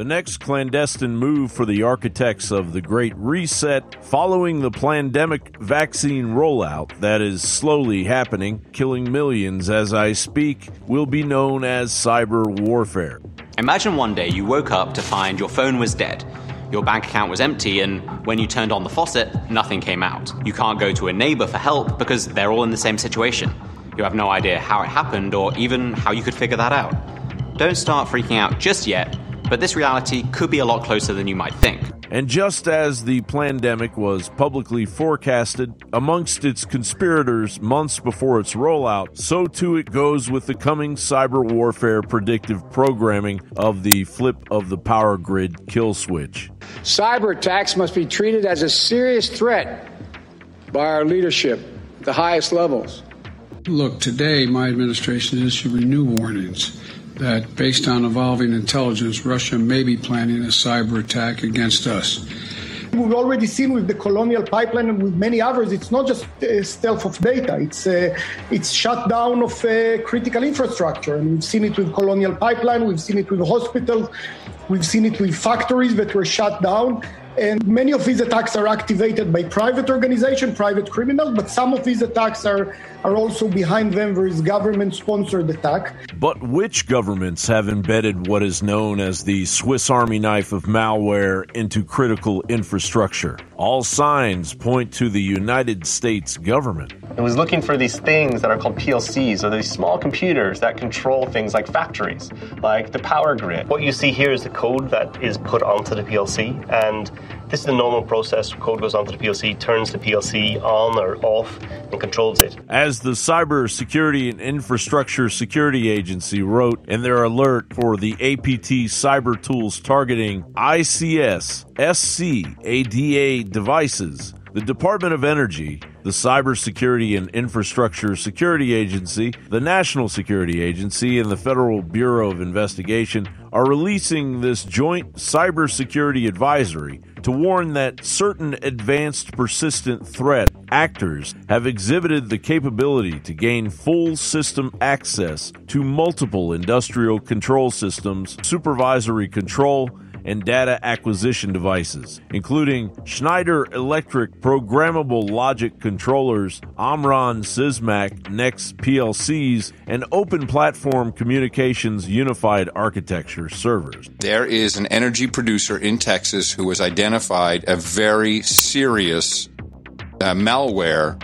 The next clandestine move for the architects of the Great Reset following the pandemic vaccine rollout that is slowly happening, killing millions as I speak, will be known as cyber warfare. Imagine one day you woke up to find your phone was dead. Your bank account was empty, and when you turned on the faucet, nothing came out. You can't go to a neighbor for help because they're all in the same situation. You have no idea how it happened or even how you could figure that out. Don't start freaking out just yet but this reality could be a lot closer than you might think. And just as the pandemic was publicly forecasted amongst its conspirators months before its rollout, so too it goes with the coming cyber warfare predictive programming of the flip of the power grid kill switch. Cyber attacks must be treated as a serious threat by our leadership at the highest levels. Look, today my administration issued issuing new warnings that based on evolving intelligence, Russia may be planning a cyber attack against us. We've already seen with the Colonial Pipeline and with many others, it's not just uh, stealth of data, it's, uh, it's shutdown of uh, critical infrastructure. And we've seen it with Colonial Pipeline, we've seen it with hospitals, we've seen it with factories that were shut down. And many of these attacks are activated by private organizations, private criminals, but some of these attacks are, are also behind them. There is government sponsored attack. But which governments have embedded what is known as the Swiss Army knife of malware into critical infrastructure? All signs point to the United States government. It was looking for these things that are called PLCs, or these small computers that control things like factories, like the power grid. What you see here is the code that is put onto the PLC, and this is the normal process. Code goes onto the PLC, turns the PLC on or off, and controls it. As the Cyber Security and Infrastructure Security Agency wrote in their alert for the APT cyber tools targeting ICS SCADA devices, the Department of Energy, the Cybersecurity and Infrastructure Security Agency, the National Security Agency, and the Federal Bureau of Investigation are releasing this joint cybersecurity advisory to warn that certain advanced persistent threat actors have exhibited the capability to gain full system access to multiple industrial control systems, supervisory control, and data acquisition devices, including Schneider Electric programmable logic controllers, Omron Sysmac NEX PLCs, and Open Platform Communications Unified Architecture servers. There is an energy producer in Texas who has identified a very serious uh, malware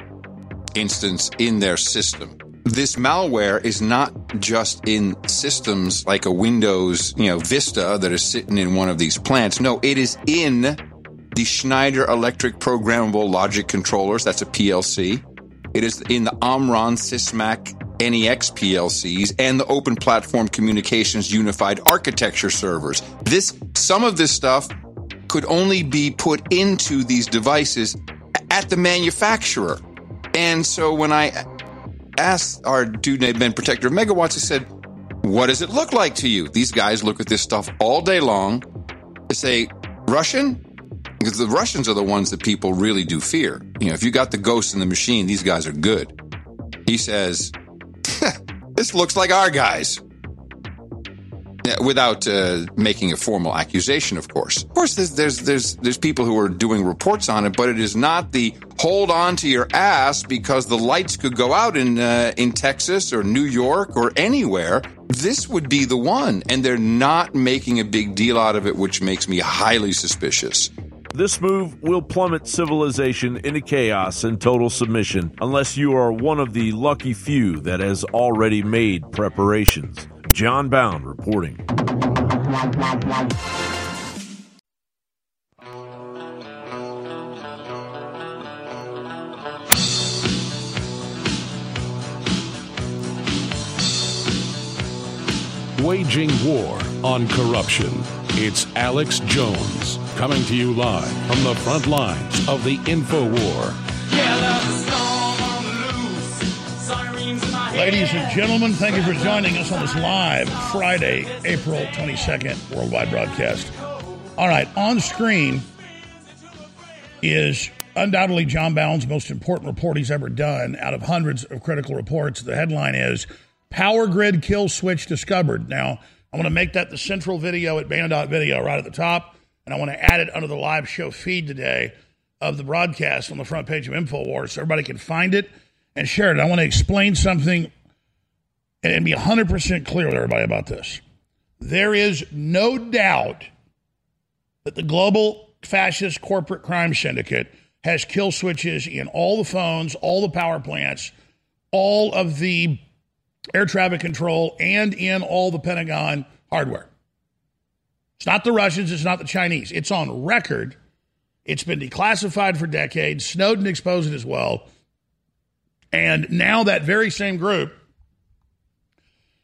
instance in their system this malware is not just in systems like a Windows, you know, Vista that is sitting in one of these plants. No, it is in the Schneider Electric Programmable Logic Controllers. That's a PLC. It is in the Omron Sysmac NEX PLCs and the Open Platform Communications Unified Architecture servers. This, some of this stuff could only be put into these devices at the manufacturer. And so when I asked our dude named Ben Protector of Megawatts, I said, What does it look like to you? These guys look at this stuff all day long. They say, Russian? Because the Russians are the ones that people really do fear. You know, if you got the ghost in the machine, these guys are good. He says, This looks like our guys without uh, making a formal accusation, of course. Of course, there's, there's there's there's people who are doing reports on it, but it is not the hold on to your ass because the lights could go out in uh, in Texas or New York or anywhere. This would be the one, and they're not making a big deal out of it, which makes me highly suspicious. This move will plummet civilization into chaos and total submission unless you are one of the lucky few that has already made preparations. John Bound reporting. waging war on corruption. It's Alex Jones coming to you live from the front lines of the info war. Ladies and gentlemen, thank you for joining us on this live Friday, April 22nd worldwide broadcast. All right, on screen is undoubtedly John Bowden's most important report he's ever done out of hundreds of critical reports. The headline is Power Grid Kill Switch Discovered. Now, I want to make that the central video at Banned Video right at the top, and I want to add it under the live show feed today of the broadcast on the front page of InfoWars so everybody can find it and it. I want to explain something and be 100% clear with everybody about this. There is no doubt that the global fascist corporate crime syndicate has kill switches in all the phones, all the power plants, all of the air traffic control, and in all the Pentagon hardware. It's not the Russians, it's not the Chinese. It's on record. It's been declassified for decades. Snowden exposed it as well. And now that very same group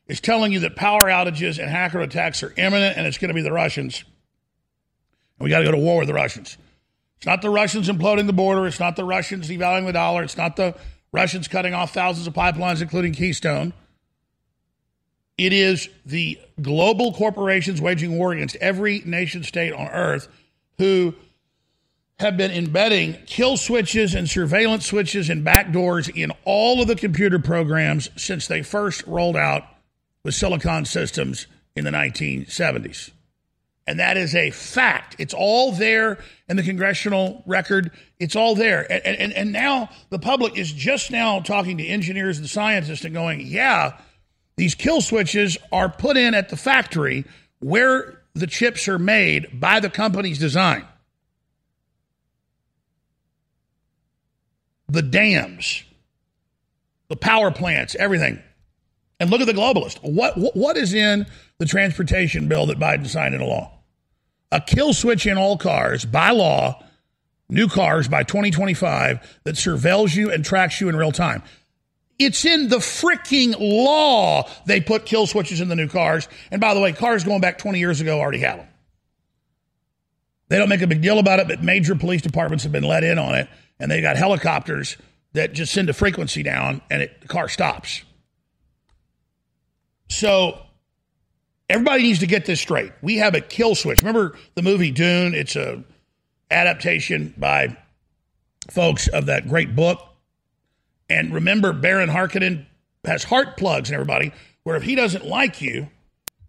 is telling you that power outages and hacker attacks are imminent and it's going to be the Russians. And we got to go to war with the Russians. It's not the Russians imploding the border. It's not the Russians devaluing the dollar. It's not the Russians cutting off thousands of pipelines, including Keystone. It is the global corporations waging war against every nation state on earth who have been embedding kill switches and surveillance switches and backdoors in all of the computer programs since they first rolled out with Silicon Systems in the 1970s. And that is a fact. It's all there in the congressional record. It's all there. And, and, and now the public is just now talking to engineers and scientists and going, yeah, these kill switches are put in at the factory where the chips are made by the company's design. The dams, the power plants, everything. And look at the globalist. What, what is in the transportation bill that Biden signed into law? A kill switch in all cars by law, new cars by 2025 that surveils you and tracks you in real time. It's in the freaking law they put kill switches in the new cars. And by the way, cars going back 20 years ago already had them. They don't make a big deal about it, but major police departments have been let in on it, and they got helicopters that just send a frequency down, and it, the car stops. So everybody needs to get this straight. We have a kill switch. Remember the movie Dune? It's a adaptation by folks of that great book and remember, Baron Harkonnen has heart plugs and everybody, where if he doesn't like you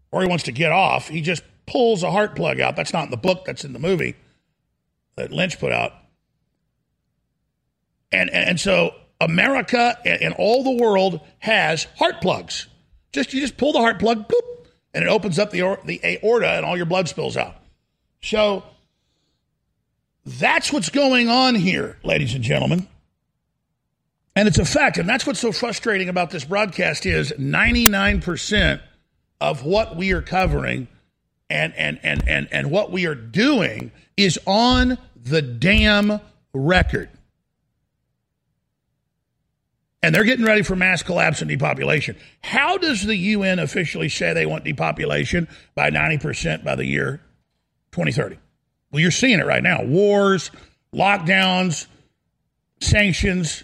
or he wants to get off, he just pulls a heart plug out. That's not in the book, that's in the movie that Lynch put out. And, and, so America and, and, all the world has heart plugs. Just you just pull the heart plug, boop, and it opens up the, the aorta and all your blood spills out. So that's what's going on here, ladies and gentlemen. And it's a fact. And that's what's so frustrating about this broadcast is 99% of what we are covering and, and, and, and, and what we are doing is on the damn record. And they're getting ready for mass collapse and depopulation. How does the UN officially say they want depopulation by 90% by the year 2030? Well, you're seeing it right now wars, lockdowns, sanctions,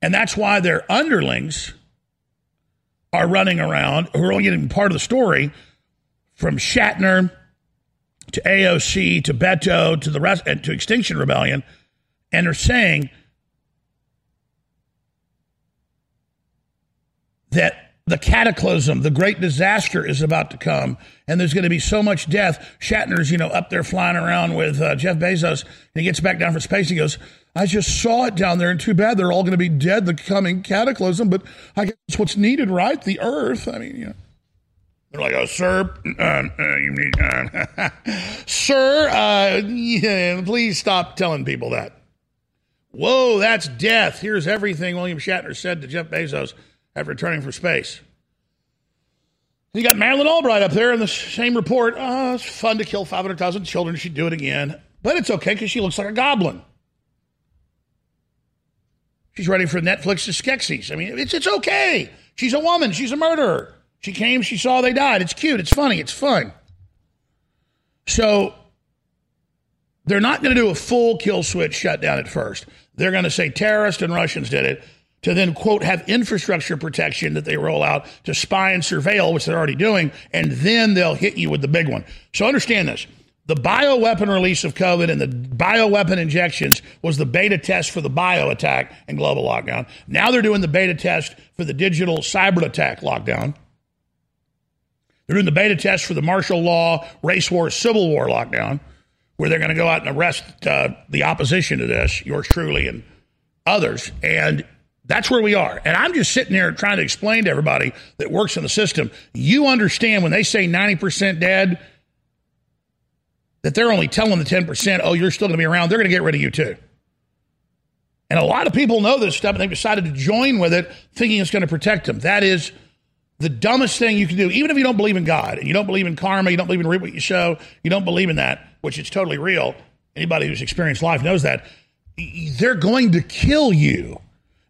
and that's why their underlings are running around who are only getting part of the story from Shatner to AOC to Beto to the rest and to Extinction Rebellion. And they're saying that the cataclysm, the great disaster is about to come, and there's going to be so much death. Shatner's, you know, up there flying around with uh, Jeff Bezos, and he gets back down from space. He goes, I just saw it down there, and too bad they're all going to be dead, the coming cataclysm, but I guess what's needed, right? The earth. I mean, you know. They're like, oh, sir, uh, you need, sir, uh, yeah, please stop telling people that. Whoa, that's death. Here's everything William Shatner said to Jeff Bezos after returning from space. You got Madeleine Albright up there in the same report. Oh, it's fun to kill 500,000 children. She'd do it again. But it's okay because she looks like a goblin. She's ready for Netflix's Skeksis. I mean, it's, it's okay. She's a woman. She's a murderer. She came, she saw they died. It's cute, it's funny, it's fun. So they're not going to do a full kill switch shutdown at first. They're going to say terrorists and Russians did it to then, quote, have infrastructure protection that they roll out to spy and surveil, which they're already doing, and then they'll hit you with the big one. So understand this. The bioweapon release of COVID and the bioweapon injections was the beta test for the bio attack and global lockdown. Now they're doing the beta test for the digital cyber attack lockdown. They're doing the beta test for the martial law, race war, civil war lockdown, where they're going to go out and arrest uh, the opposition to this, yours truly and others. And that's where we are. And I'm just sitting there trying to explain to everybody that works in the system. You understand when they say 90% dead, that they're only telling the 10%, oh, you're still going to be around, they're going to get rid of you too. And a lot of people know this stuff and they've decided to join with it thinking it's going to protect them. That is the dumbest thing you can do, even if you don't believe in God and you don't believe in karma, you don't believe in reap what you sow, you don't believe in that, which is totally real. Anybody who's experienced life knows that. They're going to kill you.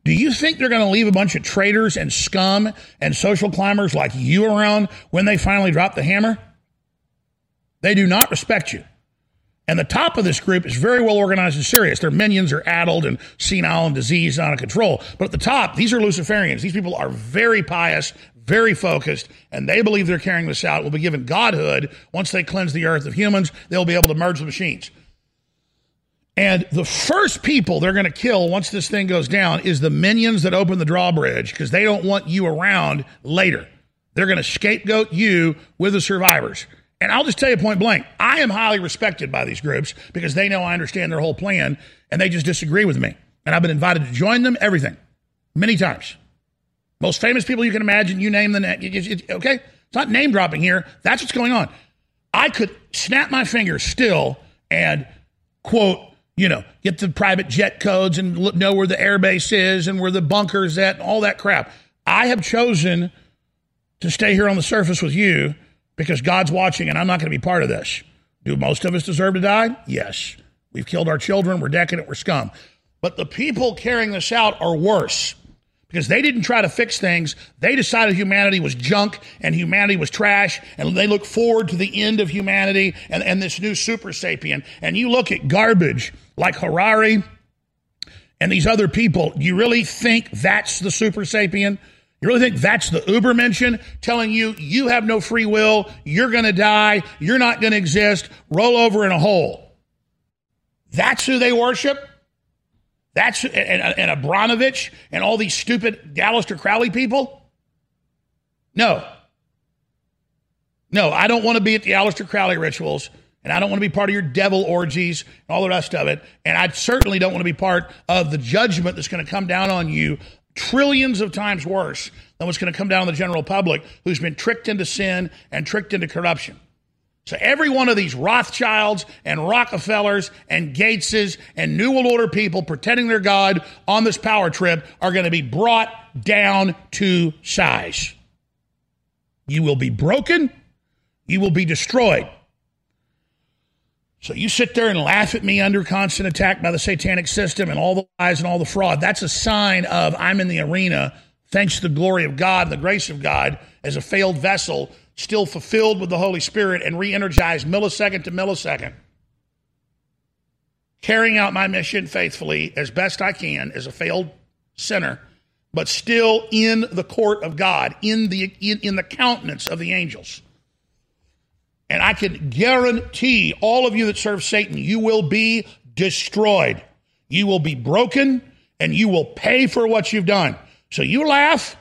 Do you think they're going to leave a bunch of traitors and scum and social climbers like you around when they finally drop the hammer? They do not respect you. And the top of this group is very well organized and serious. Their minions are addled and senile and diseased and out of control. But at the top, these are Luciferians. These people are very pious, very focused, and they believe they're carrying this out. Will be given godhood once they cleanse the earth of humans. They'll be able to merge the machines. And the first people they're going to kill once this thing goes down is the minions that open the drawbridge because they don't want you around later. They're going to scapegoat you with the survivors. And I'll just tell you point blank, I am highly respected by these groups because they know I understand their whole plan and they just disagree with me. And I've been invited to join them, everything, many times. Most famous people you can imagine, you name the name. Okay? It's not name dropping here. That's what's going on. I could snap my fingers still and quote, you know, get the private jet codes and know where the airbase is and where the bunker's at and all that crap. I have chosen to stay here on the surface with you because God's watching and I'm not going to be part of this. Do most of us deserve to die? Yes. We've killed our children. We're decadent. We're scum. But the people carrying this out are worse because they didn't try to fix things. They decided humanity was junk and humanity was trash, and they look forward to the end of humanity and, and this new super sapien. And you look at garbage like Harari and these other people, you really think that's the super sapien? You really think that's the Übermensch telling you you have no free will, you're going to die, you're not going to exist, roll over in a hole? That's who they worship? That's and, and Abramovich and all these stupid Aleister Crowley people? No. No, I don't want to be at the Aleister Crowley rituals, and I don't want to be part of your devil orgies and all the rest of it. And I certainly don't want to be part of the judgment that's going to come down on you trillions of times worse than what's going to come down on the general public who's been tricked into sin and tricked into corruption. So every one of these Rothschilds and Rockefellers and Gateses and New World Order people pretending they're God on this power trip are going to be brought down to size. You will be broken. You will be destroyed. So you sit there and laugh at me under constant attack by the satanic system and all the lies and all the fraud. That's a sign of I'm in the arena, thanks to the glory of God and the grace of God, as a failed vessel, still fulfilled with the Holy Spirit and re energized millisecond to millisecond. Carrying out my mission faithfully as best I can as a failed sinner, but still in the court of God, in the, in, in the countenance of the angels. And I can guarantee all of you that serve Satan, you will be destroyed. You will be broken and you will pay for what you've done. So you laugh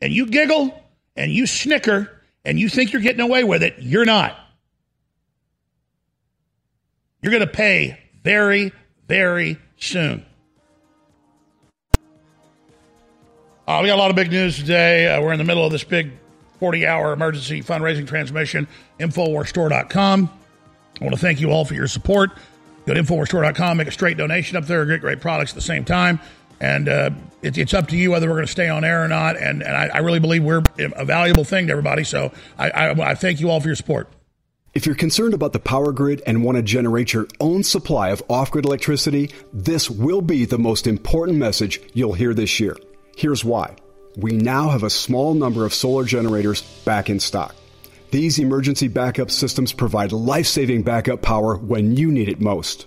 and you giggle and you snicker and you think you're getting away with it. You're not. You're going to pay very, very soon. Uh, we got a lot of big news today. Uh, we're in the middle of this big 40 hour emergency fundraising transmission, InfoWarsStore.com. I want to thank you all for your support. Go to InfoWarsStore.com, make a straight donation up there, get great products at the same time. And uh, it, it's up to you whether we're going to stay on air or not. And, and I, I, really believe we're a valuable thing to everybody. So I, I, I thank you all for your support. If you're concerned about the power grid and want to generate your own supply of off grid electricity, this will be the most important message you'll hear this year. Here's why. we now have a small number of solar generators back in stock. These emergency backup systems provide life saving backup power when you need it most.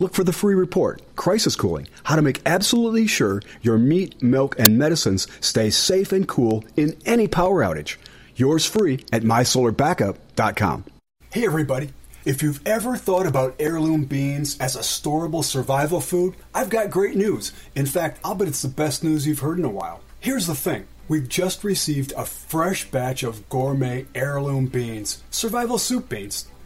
Look for the free report, Crisis Cooling, how to make absolutely sure your meat, milk, and medicines stay safe and cool in any power outage. Yours free at mysolarbackup.com. Hey everybody. If you've ever thought about heirloom beans as a storable survival food, I've got great news. In fact, I'll bet it's the best news you've heard in a while. Here's the thing. We've just received a fresh batch of gourmet heirloom beans, survival soup beans.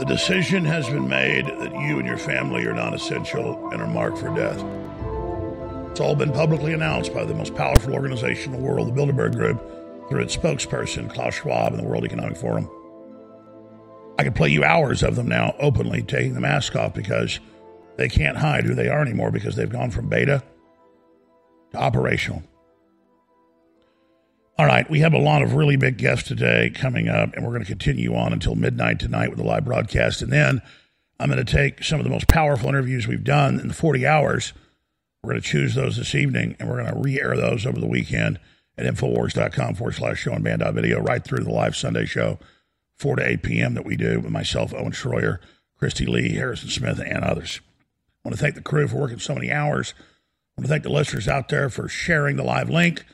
The decision has been made that you and your family are non essential and are marked for death. It's all been publicly announced by the most powerful organization in the world, the Bilderberg Group, through its spokesperson, Klaus Schwab, and the World Economic Forum. I could play you hours of them now openly taking the mask off because they can't hide who they are anymore because they've gone from beta to operational. All right, we have a lot of really big guests today coming up, and we're going to continue on until midnight tonight with the live broadcast. And then I'm going to take some of the most powerful interviews we've done in the 40 hours. We're going to choose those this evening, and we're going to re air those over the weekend at Infowars.com forward slash show and banned video right through the live Sunday show, 4 to 8 p.m. that we do with myself, Owen Schroyer, Kristi Leigh, Harrison Smith, and others. I want to thank the crew for working so many hours. I want to thank the listeners out there for sharing the live link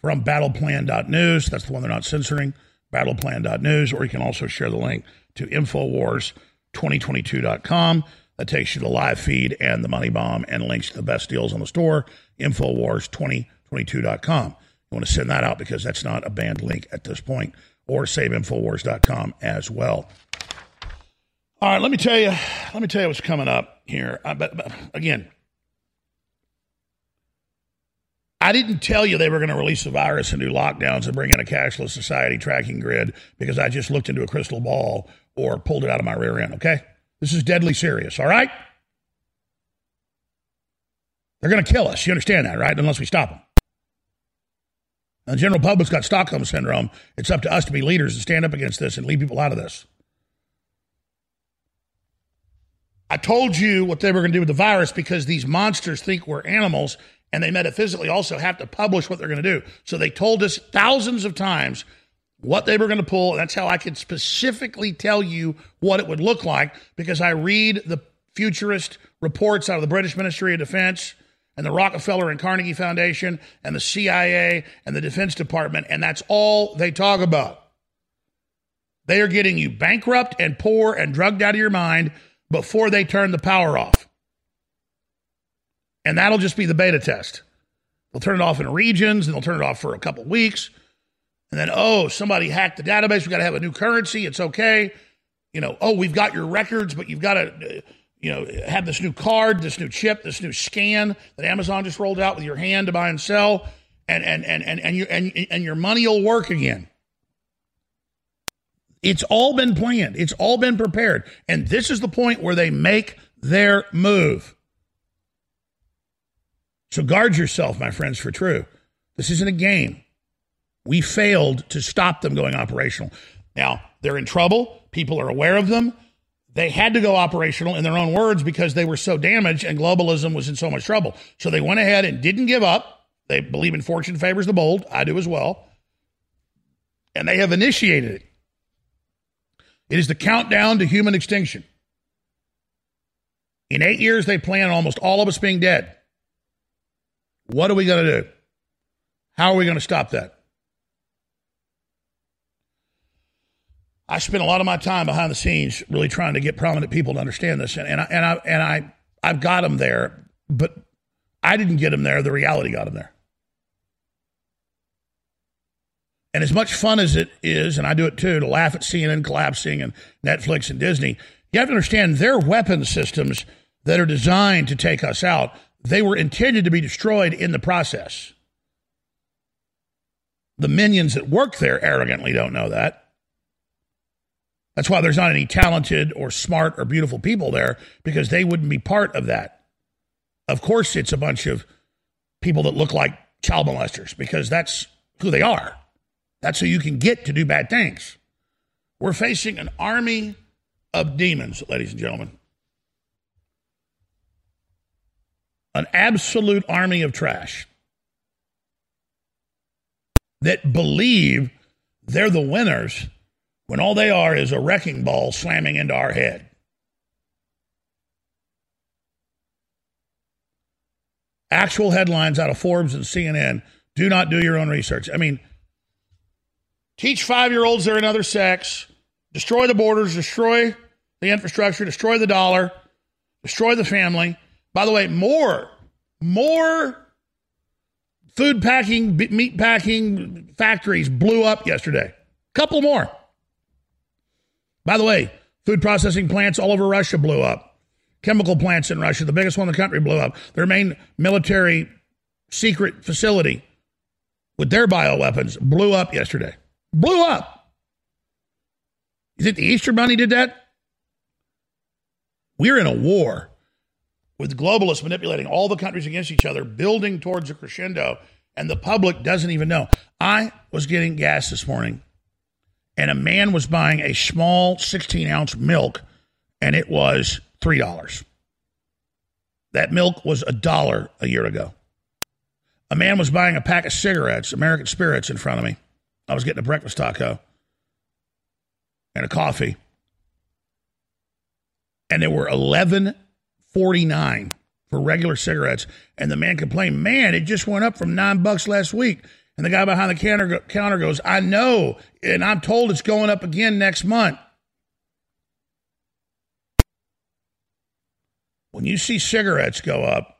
from battleplan.news. That's the one they're not censoring, battleplan.news, or you can also share the link to Infowars2022.com. That takes you to live feed and the money bomb and links to the best deals on the store, Infowars2022.com. You want to send that out because that's not a banned link at this point, or saveinfowars.com as well. All right, let me tell you, let me tell you what's coming up here. Uh, but, but again, I didn't tell you they were going to release the virus and do lockdowns and bring in a cashless society tracking grid because I just looked into a crystal ball or pulled it out of my rear end, okay? This is deadly serious, all right? They're going to kill us. You understand that, right? Unless we stop them. the general public's got Stockholm syndrome. It's up to us to be leaders and stand up against this and lead people out of this. I told you what they were going to do with the virus because these monsters think we're animals and they metaphysically also have to publish what they're going to do. So they told us thousands of times what they were going to pull. And that's how I could specifically tell you what it would look like because I read the futurist reports out of the British Ministry of Defense and the Rockefeller and Carnegie Foundation and the CIA and the Defense Department, and that's all they talk about. They are getting you bankrupt and poor and drugged out of your mind before they turn the power off. And that'll just be the beta test. They'll turn it off in regions and they'll turn it off for a couple weeks. And then, oh, somebody hacked the database. We got to have a new currency. It's okay. You know, oh, we've got your records, but you've got to, uh, you know, have this new card, this new chip, this new scan that Amazon just rolled out with your hand to buy and sell, and and and and and, you, and, and your money will work again. It's all been planned. It's all been prepared, and this is the point where they make their move. So guard yourself, my friends, for true. This isn't a game. We failed to stop them going operational. Now, they're in trouble. People are aware of them. They had to go operational in their own words because they were so damaged and globalism was in so much trouble. So they went ahead and didn't give up. They believe in fortune favors the bold. I do as well. And they have initiated it. It is the countdown to human extinction. In eight years, they plan on almost all of us being dead. What are we going to do? How are we going to stop that? I spent a lot of my time behind the scenes really trying to get prominent people to understand this, and, and I and I and I I've got them there, but I didn't get them there. The reality got them there. And as much fun as it is, and I do it too, to laugh at CNN collapsing and Netflix and Disney, you have to understand their weapon systems that are designed to take us out, they were intended to be destroyed in the process. The minions that work there arrogantly don't know that. That's why there's not any talented or smart or beautiful people there because they wouldn't be part of that. Of course, it's a bunch of people that look like child molesters because that's who they are. That's who you can get to do bad things. We're facing an army of demons, ladies and gentlemen. An absolute army of trash that believe they're the winners when all they are is a wrecking ball slamming into our head. Actual headlines out of Forbes and CNN. Do not do your own research. I mean, teach five year olds they're another sex, destroy the borders, destroy the infrastructure, destroy the dollar, destroy the family. By the way, more, more food packing, meat packing factories blew up yesterday. Couple more. By the way, food processing plants all over Russia blew up. Chemical plants in Russia, the biggest one in the country, blew up. Their main military secret facility with their bioweapons blew up yesterday. Blew up. You think the Easter Bunny did that? We're in a war with globalists manipulating all the countries against each other, building towards a crescendo, and the public doesn't even know. I was getting gas this morning and a man was buying a small 16 ounce milk, and it was $3. That milk was a dollar a year ago. A man was buying a pack of cigarettes, American Spirits, in front of me. I was getting a breakfast taco and a coffee. And there were 11.49 for regular cigarettes. And the man complained, man, it just went up from nine bucks last week. And the guy behind the counter, counter goes, I know, and I'm told it's going up again next month. When you see cigarettes go up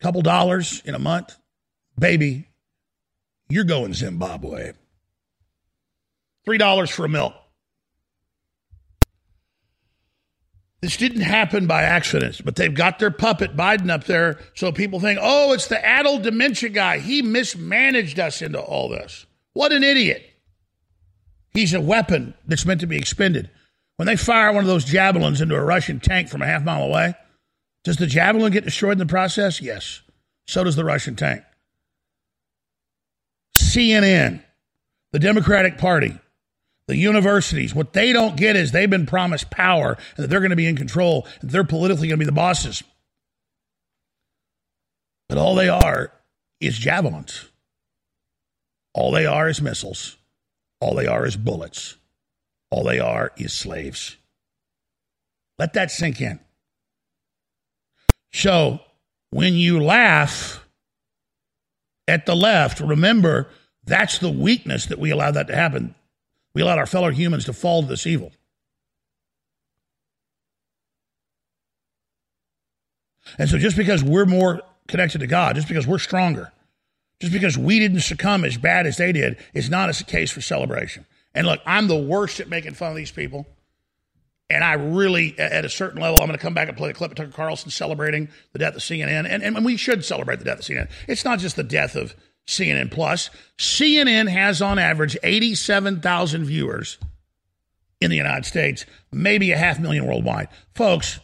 a couple dollars in a month, baby, you're going Zimbabwe. $3 for a milk. This didn't happen by accident, but they've got their puppet Biden up there so people think, oh, it's the adult dementia guy. He mismanaged us into all this. What an idiot. He's a weapon that's meant to be expended. When they fire one of those javelins into a Russian tank from a half mile away, does the javelin get destroyed in the process? Yes. So does the Russian tank. CNN, the Democratic Party, the universities, what they don't get is they've been promised power and that they're going to be in control and they're politically going to be the bosses. But all they are is javelins. All they are is missiles. All they are is bullets. All they are is slaves. Let that sink in. So when you laugh at the left, remember that's the weakness that we allow that to happen. We allowed our fellow humans to fall to this evil. And so, just because we're more connected to God, just because we're stronger, just because we didn't succumb as bad as they did, is not a case for celebration. And look, I'm the worst at making fun of these people. And I really, at a certain level, I'm going to come back and play the clip of Tucker Carlson celebrating the death of CNN. And, and we should celebrate the death of CNN. It's not just the death of CNN Plus. CNN has on average 87,000 viewers in the United States, maybe a half million worldwide. Folks,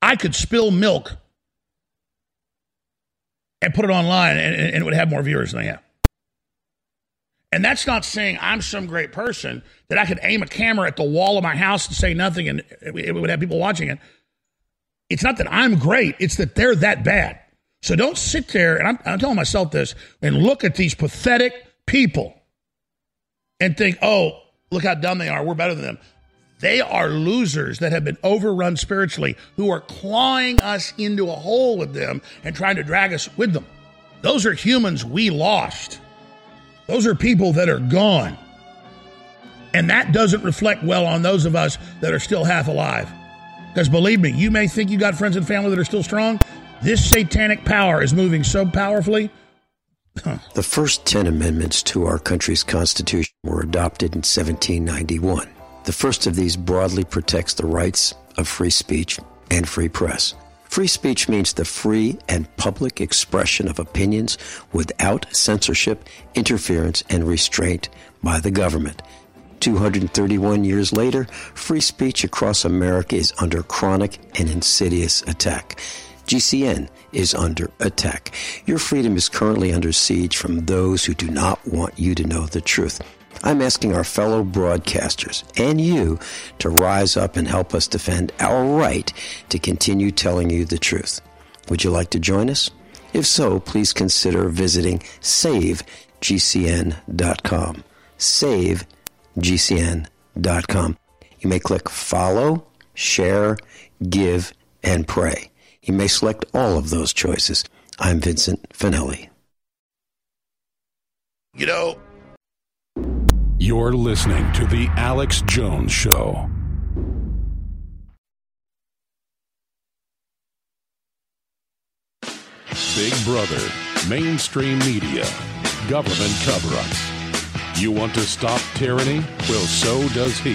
I could spill milk and put it online and, and it would have more viewers than they have. And that's not saying I'm some great person that I could aim a camera at the wall of my house and say nothing and it would have people watching it. It's not that I'm great, it's that they're that bad. So don't sit there, and I'm, I'm telling myself this, and look at these pathetic people and think, oh, look how dumb they are. We're better than them. They are losers that have been overrun spiritually, who are clawing us into a hole with them and trying to drag us with them. Those are humans we lost. Those are people that are gone. And that doesn't reflect well on those of us that are still half alive. Because believe me, you may think you got friends and family that are still strong. This satanic power is moving so powerfully. the first 10 amendments to our country's Constitution were adopted in 1791. The first of these broadly protects the rights of free speech and free press. Free speech means the free and public expression of opinions without censorship, interference, and restraint by the government. 231 years later, free speech across America is under chronic and insidious attack. GCN is under attack. Your freedom is currently under siege from those who do not want you to know the truth. I'm asking our fellow broadcasters and you to rise up and help us defend our right to continue telling you the truth. Would you like to join us? If so, please consider visiting savegcn.com. Savegcn.com. You may click follow, share, give, and pray. You may select all of those choices. I'm Vincent Finelli. You know, you're listening to The Alex Jones Show. Big Brother, mainstream media, government cover ups. You want to stop tyranny? Well, so does he.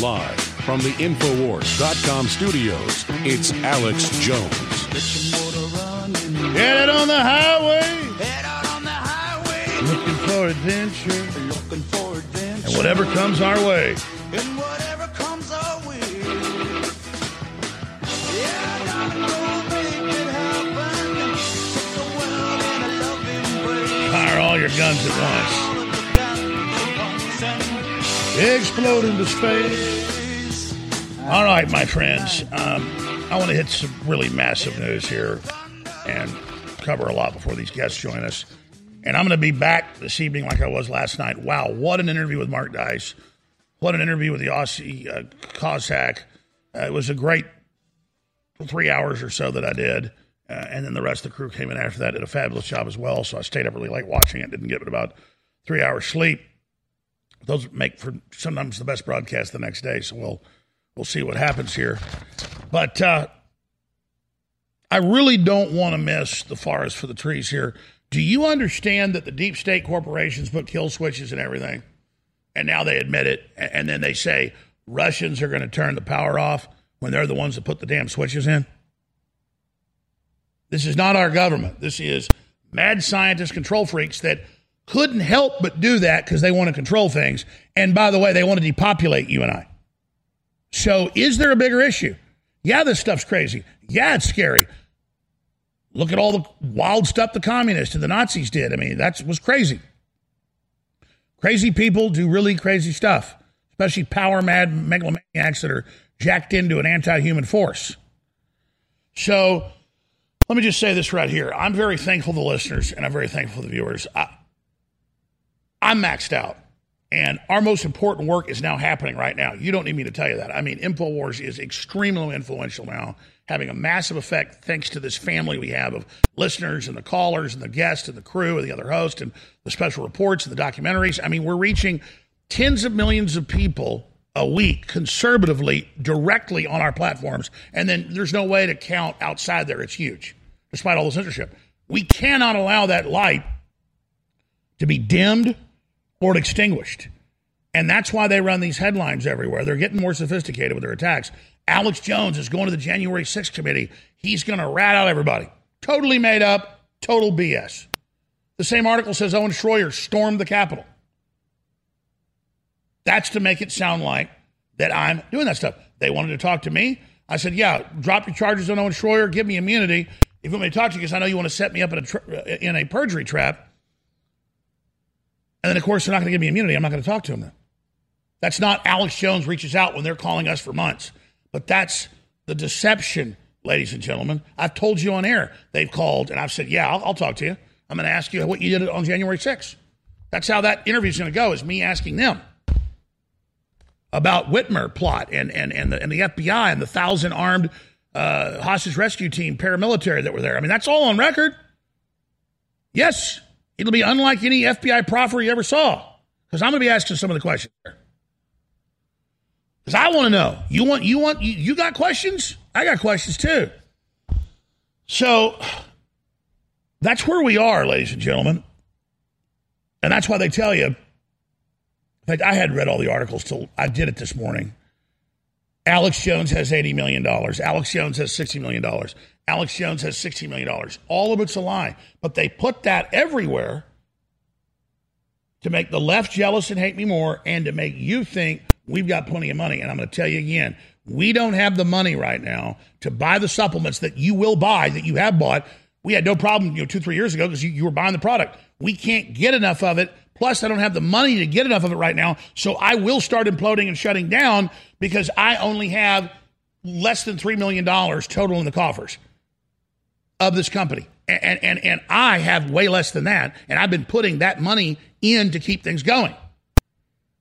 Live from the Infowars.com studios, it's Alex Jones. Get it on the highway. Head out on the highway. Looking for adventure. Looking for adventure. And whatever comes our way. And whatever comes our way. Fire all your guns at once. Explode into space. All right, my friends. Um, I want to hit some really massive news here and cover a lot before these guests join us. And I'm going to be back this evening like I was last night. Wow, what an interview with Mark Dice. What an interview with the Aussie uh, Cossack. Uh, it was a great three hours or so that I did. Uh, and then the rest of the crew came in after that, did a fabulous job as well. So I stayed up really late watching it, didn't get but about three hours sleep. Those make for sometimes the best broadcast the next day. So we'll we'll see what happens here. But uh, I really don't want to miss the forest for the trees here. Do you understand that the deep state corporations put kill switches and everything? And now they admit it. And then they say Russians are going to turn the power off when they're the ones that put the damn switches in? This is not our government. This is mad scientist control freaks that couldn't help but do that because they want to control things. And by the way, they want to depopulate you and I. So is there a bigger issue? Yeah, this stuff's crazy. Yeah, it's scary. Look at all the wild stuff the communists and the Nazis did. I mean, that was crazy. Crazy people do really crazy stuff, especially power mad megalomaniacs that are jacked into an anti human force. So let me just say this right here. I'm very thankful to the listeners and I'm very thankful to the viewers. I, I'm maxed out. And our most important work is now happening right now. You don't need me to tell you that. I mean, InfoWars is extremely influential now, having a massive effect thanks to this family we have of listeners and the callers and the guests and the crew and the other hosts and the special reports and the documentaries. I mean, we're reaching tens of millions of people a week conservatively directly on our platforms. And then there's no way to count outside there. It's huge, despite all the censorship. We cannot allow that light to be dimmed or extinguished. And that's why they run these headlines everywhere. They're getting more sophisticated with their attacks. Alex Jones is going to the January 6th committee. He's going to rat out everybody. Totally made up, total BS. The same article says Owen Schroyer stormed the Capitol. That's to make it sound like that I'm doing that stuff. They wanted to talk to me. I said, yeah, drop your charges on Owen Schroyer, give me immunity. if you want me to talk to you, because I know you want to set me up in a, tra- in a perjury trap, and then of course they're not going to give me immunity, I'm not going to talk to them then. That's not Alex Jones reaches out when they're calling us for months, but that's the deception, ladies and gentlemen. I've told you on air. They've called, and I've said, yeah, I'll, I'll talk to you. I'm going to ask you what you did on January 6th. That's how that interview is going to go, is me asking them about Whitmer plot and, and, and, the, and the FBI and the thousand armed uh, hostage rescue team paramilitary that were there. I mean, that's all on record. Yes, it'll be unlike any FBI proffer you ever saw because I'm going to be asking some of the questions Because I want to know. You want you want you, you got questions? I got questions too. So that's where we are, ladies and gentlemen. And that's why they tell you in fact, I hadn't read all the articles till I did it this morning. Alex Jones has $80 million. Alex Jones has $60 million. Alex Jones has $60 million. All of it's a lie. But they put that everywhere to make the left jealous and hate me more and to make you think we've got plenty of money. And I'm going to tell you again, we don't have the money right now to buy the supplements that you will buy, that you have bought. We had no problem, you know, two, three years ago because you, you were buying the product. We can't get enough of it Plus, I don't have the money to get enough of it right now. So I will start imploding and shutting down because I only have less than $3 million total in the coffers of this company. And, and, and I have way less than that. And I've been putting that money in to keep things going.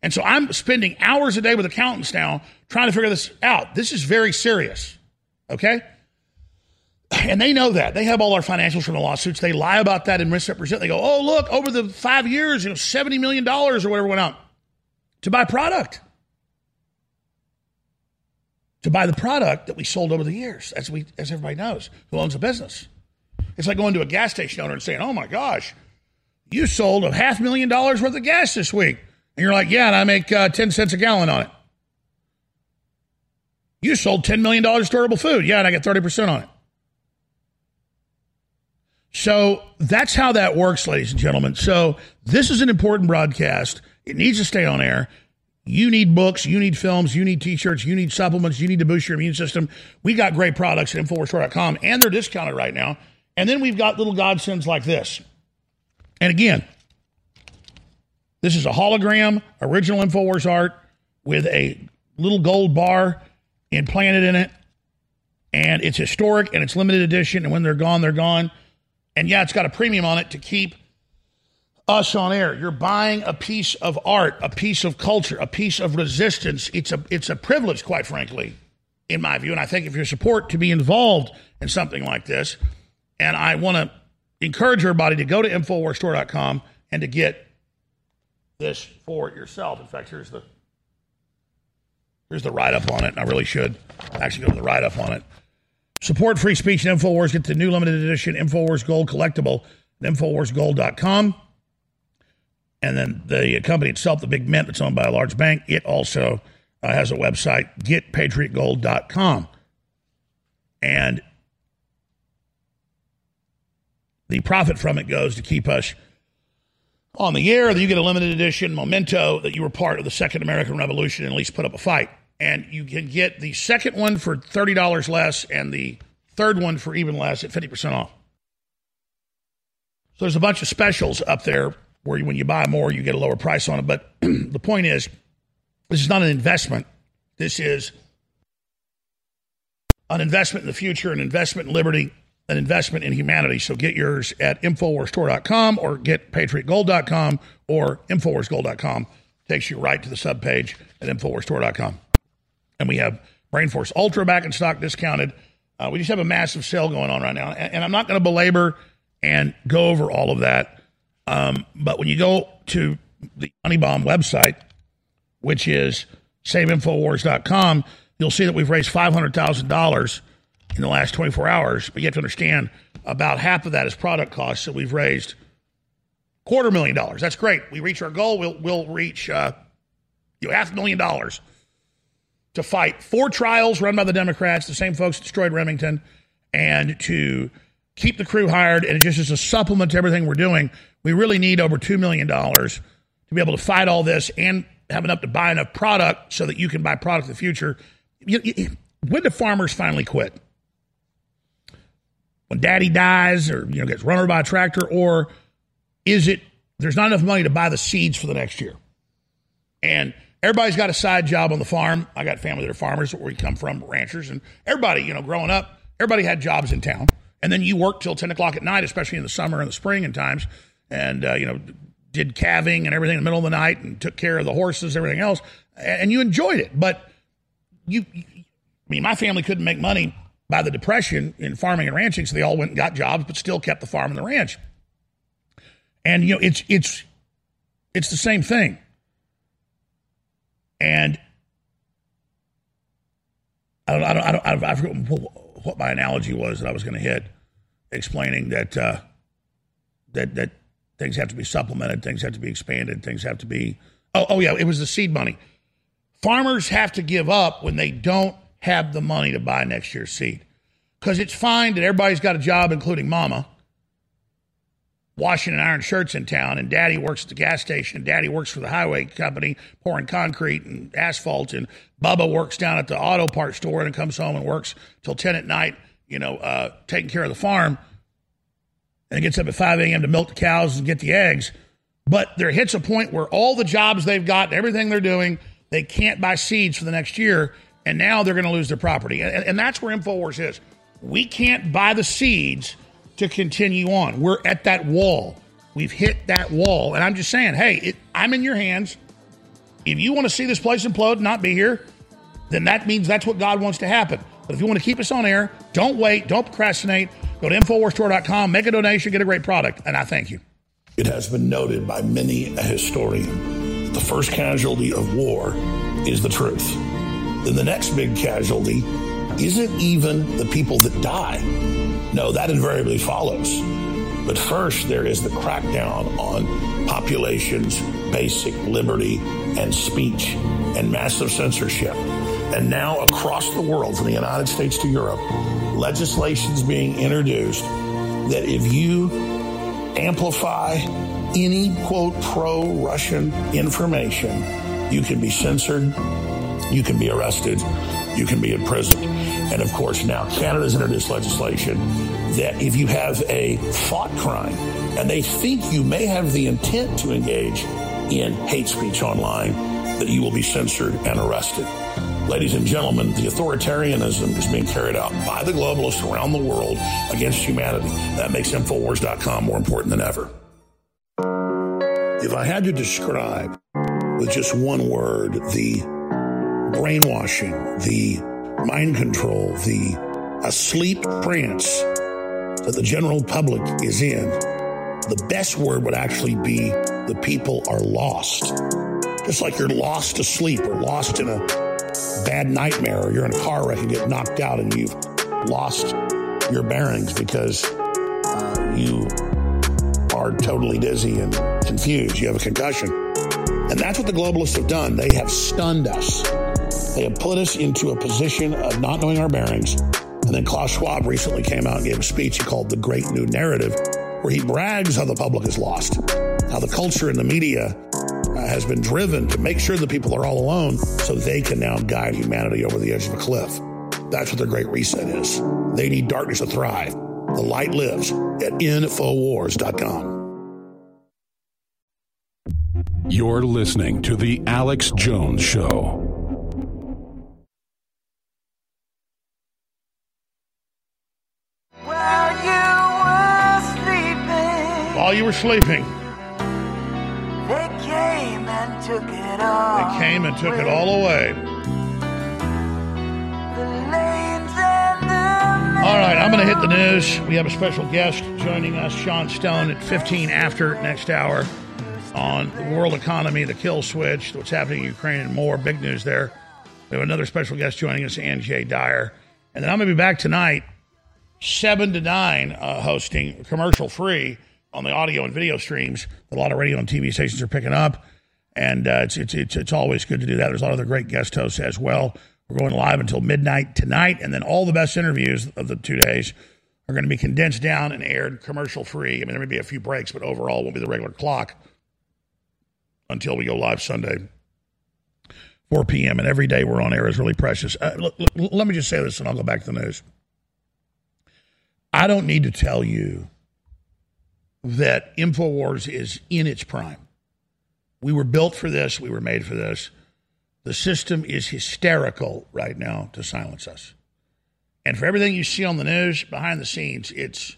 And so I'm spending hours a day with accountants now trying to figure this out. This is very serious. Okay? And they know that. They have all our financials from the lawsuits. They lie about that and misrepresent. They go, oh, look, over the five years, you know, $70 million or whatever went out to buy product. To buy the product that we sold over the years, as we as everybody knows, who owns a business. It's like going to a gas station owner and saying, Oh my gosh, you sold a half million dollars worth of gas this week. And you're like, Yeah, and I make uh, 10 cents a gallon on it. You sold $10 million storable food. Yeah, and I get 30% on it. So that's how that works, ladies and gentlemen. So this is an important broadcast. It needs to stay on air. You need books, you need films, you need t-shirts, you need supplements, you need to boost your immune system. We got great products at InfoWarsStore.com and they're discounted right now. And then we've got little godsends like this. And again, this is a hologram, original InfoWars art with a little gold bar implanted in it. And it's historic and it's limited edition. And when they're gone, they're gone. And yeah, it's got a premium on it to keep us on air. You're buying a piece of art, a piece of culture, a piece of resistance. It's a it's a privilege, quite frankly, in my view. And I thank you for your support to be involved in something like this. And I want to encourage everybody to go to InfoWarsStore.com and to get this for yourself. In fact, here's the here's the write up on it. And I really should actually go to the write up on it. Support free speech and InfoWars. Get the new limited edition InfoWars Gold collectible at InfoWarsGold.com. And then the company itself, the Big Mint, that's owned by a large bank, it also uh, has a website, GetPatriotGold.com. And the profit from it goes to keep us on the air. You get a limited edition memento that you were part of the Second American Revolution and at least put up a fight and you can get the second one for $30 less and the third one for even less at 50% off. So there's a bunch of specials up there where when you buy more, you get a lower price on it. But the point is, this is not an investment. This is an investment in the future, an investment in liberty, an investment in humanity. So get yours at InfoWarsStore.com or get PatriotGold.com or InfoWarsGold.com. Takes you right to the subpage at InfoWarsStore.com. And we have Brain Force Ultra back in stock, discounted. Uh, we just have a massive sale going on right now. And, and I'm not going to belabor and go over all of that. Um, but when you go to the Money Bomb website, which is saveinfowars.com, you'll see that we've raised $500,000 in the last 24 hours. But you have to understand about half of that is product costs. So we've raised quarter million dollars. That's great. We reach our goal. We'll, we'll reach uh, you know, half a million dollars to fight four trials run by the Democrats, the same folks that destroyed Remington, and to keep the crew hired. And it just is a supplement to everything we're doing, we really need over $2 million to be able to fight all this and have enough to buy enough product so that you can buy product in the future. You, you, when do farmers finally quit? when daddy dies or you know gets run over by a tractor, or is it there's not enough money to buy the seeds for the next year? And everybody's got a side job on the farm. I got family that are farmers where we come from, ranchers, and everybody, you know, growing up, everybody had jobs in town. And then you worked till 10 o'clock at night, especially in the summer and the spring and times, and, uh, you know, did calving and everything in the middle of the night and took care of the horses, everything else, and you enjoyed it. But you, I mean, my family couldn't make money by the depression in farming and ranching, so they all went and got jobs, but still kept the farm and the ranch. And you know, it's it's it's the same thing. And I don't, I don't, I don't, I forget what my analogy was that I was going to hit, explaining that uh, that that things have to be supplemented, things have to be expanded, things have to be. Oh, oh yeah, it was the seed money. Farmers have to give up when they don't have the money to buy next year's seed, because it's fine that everybody's got a job, including Mama washing and iron shirts in town, and daddy works at the gas station, daddy works for the highway company pouring concrete and asphalt, and Bubba works down at the auto parts store and comes home and works till 10 at night, you know, uh, taking care of the farm, and gets up at 5 a.m. to milk the cows and get the eggs. But there hits a point where all the jobs they've got, everything they're doing, they can't buy seeds for the next year, and now they're going to lose their property. And, and that's where InfoWars is. We can't buy the seeds to continue on. We're at that wall. We've hit that wall. And I'm just saying, hey, it, I'm in your hands. If you want to see this place implode and not be here, then that means that's what God wants to happen. But if you want to keep us on air, don't wait, don't procrastinate. Go to InfoWarsStore.com, make a donation, get a great product, and I thank you. It has been noted by many a historian that the first casualty of war is the truth. Then the next big casualty isn't even the people that die no, that invariably follows. But first, there is the crackdown on population's basic liberty and speech and massive censorship. And now, across the world, from the United States to Europe, legislation is being introduced that if you amplify any quote pro Russian information, you can be censored, you can be arrested, you can be imprisoned. And of course, now Canada's introduced legislation that if you have a thought crime and they think you may have the intent to engage in hate speech online, that you will be censored and arrested. Ladies and gentlemen, the authoritarianism is being carried out by the globalists around the world against humanity. That makes Infowars.com more important than ever. If I had to describe with just one word the brainwashing, the mind control, the asleep trance that the general public is in, the best word would actually be the people are lost. Just like you're lost to sleep or lost in a bad nightmare or you're in a car wreck and get knocked out and you've lost your bearings because uh, you are totally dizzy and confused. You have a concussion. And that's what the globalists have done. They have stunned us. They have put us into a position of not knowing our bearings. And then Klaus Schwab recently came out and gave a speech he called The Great New Narrative, where he brags how the public is lost, how the culture and the media has been driven to make sure the people are all alone so they can now guide humanity over the edge of a cliff. That's what their great reset is. They need darkness to thrive. The light lives at Infowars.com. You're listening to The Alex Jones Show. While you were sleeping, they came and took it all. They came and took it all away. All right, I'm going to hit the news. We have a special guest joining us, Sean Stone, at 15 after next hour on the world economy, the kill switch, what's happening in Ukraine, and more. Big news there. We have another special guest joining us, Jay Dyer. And then I'm going to be back tonight, 7 to 9, uh, hosting commercial free on the audio and video streams that a lot of radio and TV stations are picking up. And uh, it's, it's, it's, it's always good to do that. There's a lot of other great guest hosts as well. We're going live until midnight tonight, and then all the best interviews of the two days are going to be condensed down and aired commercial free. I mean, there may be a few breaks, but overall, it won't be the regular clock until we go live Sunday, 4 p.m. And every day we're on air is really precious. Uh, look, look, let me just say this, and I'll go back to the news. I don't need to tell you that InfoWars is in its prime. We were built for this, we were made for this. The system is hysterical right now to silence us. And for everything you see on the news, behind the scenes, it's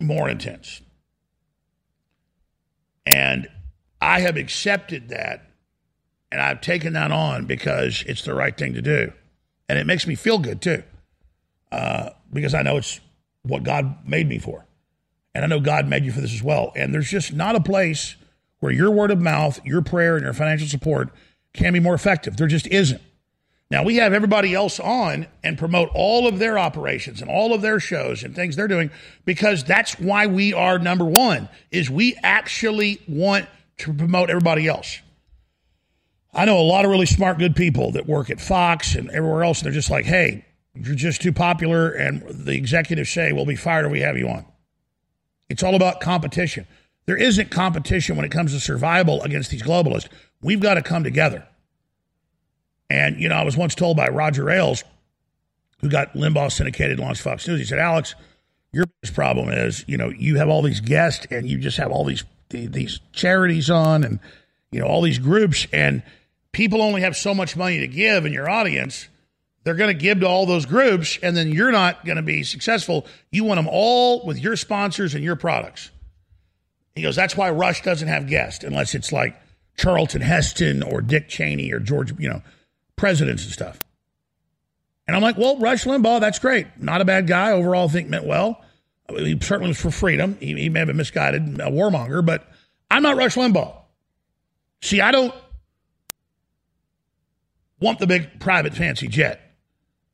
more intense. And I have accepted that and I've taken that on because it's the right thing to do. And it makes me feel good too, uh, because I know it's what God made me for. And I know God made you for this as well. And there's just not a place where your word of mouth, your prayer, and your financial support can be more effective. There just isn't. Now, we have everybody else on and promote all of their operations and all of their shows and things they're doing because that's why we are number one is we actually want to promote everybody else. I know a lot of really smart, good people that work at Fox and everywhere else. And they're just like, hey, you're just too popular. And the executives say, we'll be fired if we have you on. It's all about competition. There isn't competition when it comes to survival against these globalists. We've got to come together. And, you know, I was once told by Roger Ailes, who got Limbaugh syndicated and launched Fox News, he said, Alex, your biggest problem is, you know, you have all these guests and you just have all these these charities on and, you know, all these groups. And people only have so much money to give in your audience. They're going to give to all those groups, and then you're not going to be successful. You want them all with your sponsors and your products. He goes, that's why Rush doesn't have guests unless it's like Charlton Heston or Dick Cheney or George, you know, presidents and stuff. And I'm like, well, Rush Limbaugh, that's great. Not a bad guy. Overall, I think meant well. He certainly was for freedom. He, he may have been misguided, a warmonger, but I'm not Rush Limbaugh. See, I don't want the big private fancy jet.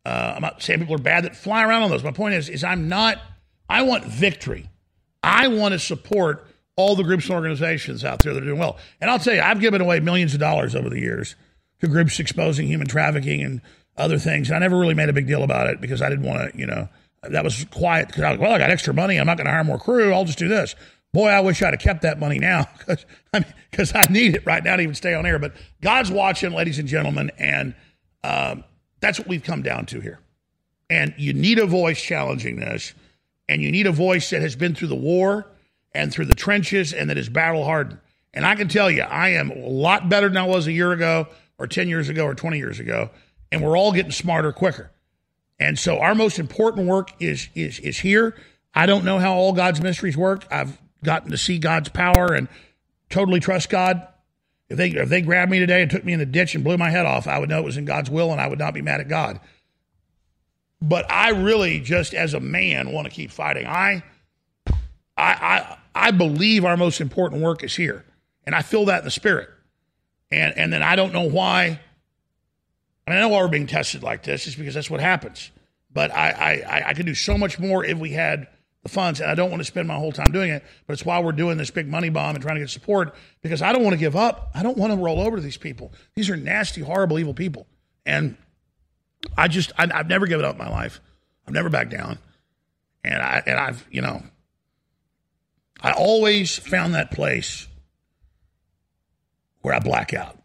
Uh, I'm not saying people are bad that fly around on those. My point is, is I'm not. I want victory. I want to support all the groups and organizations out there that are doing well. And I'll tell you, I've given away millions of dollars over the years to groups exposing human trafficking and other things. And I never really made a big deal about it because I didn't want to, you know, that was quiet. Because I was, well, I got extra money. I'm not going to hire more crew. I'll just do this. Boy, I wish I'd have kept that money now because I, mean, I need it right now to even stay on air. But God's watching, ladies and gentlemen, and um, that's what we've come down to here. And you need a voice challenging this, and you need a voice that has been through the war and through the trenches and that is battle hardened. And I can tell you, I am a lot better than I was a year ago, or 10 years ago, or 20 years ago. And we're all getting smarter quicker. And so our most important work is is is here. I don't know how all God's mysteries work. I've gotten to see God's power and totally trust God. If they if they grabbed me today and took me in the ditch and blew my head off, I would know it was in God's will and I would not be mad at God. But I really just as a man want to keep fighting. I I I I believe our most important work is here. And I feel that in the spirit. And and then I don't know why I, mean, I know why we're being tested like this is because that's what happens. But I, I, I could do so much more if we had the funds, and I don't want to spend my whole time doing it. But it's why we're doing this big money bomb and trying to get support because I don't want to give up. I don't want to roll over to these people. These are nasty, horrible, evil people, and I just I, have never given up my life. I've never backed down, and I and I've you know I always found that place where I black out,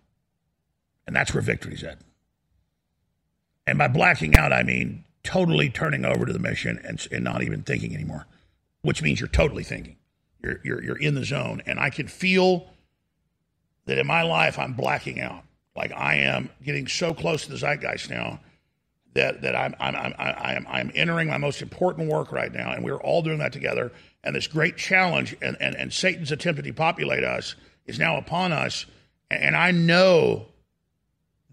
and that's where victory's at. And by blacking out, I mean totally turning over to the mission and, and not even thinking anymore, which means you're totally thinking. You're, you're, you're in the zone. And I can feel that in my life, I'm blacking out. Like I am getting so close to the zeitgeist now that, that I'm, I'm, I'm, I'm, I'm entering my most important work right now. And we're all doing that together. And this great challenge and, and, and Satan's attempt to depopulate us is now upon us. And I know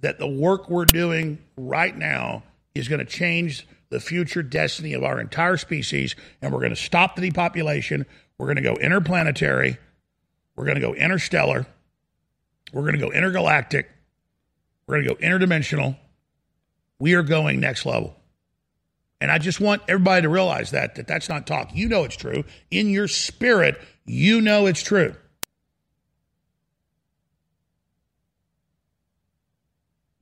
that the work we're doing right now is going to change the future destiny of our entire species, and we're going to stop the depopulation. We're going to go interplanetary. We're going to go interstellar. We're going to go intergalactic. We're going to go interdimensional. We are going next level. And I just want everybody to realize that that that's not talk. You know it's true. In your spirit, you know it's true.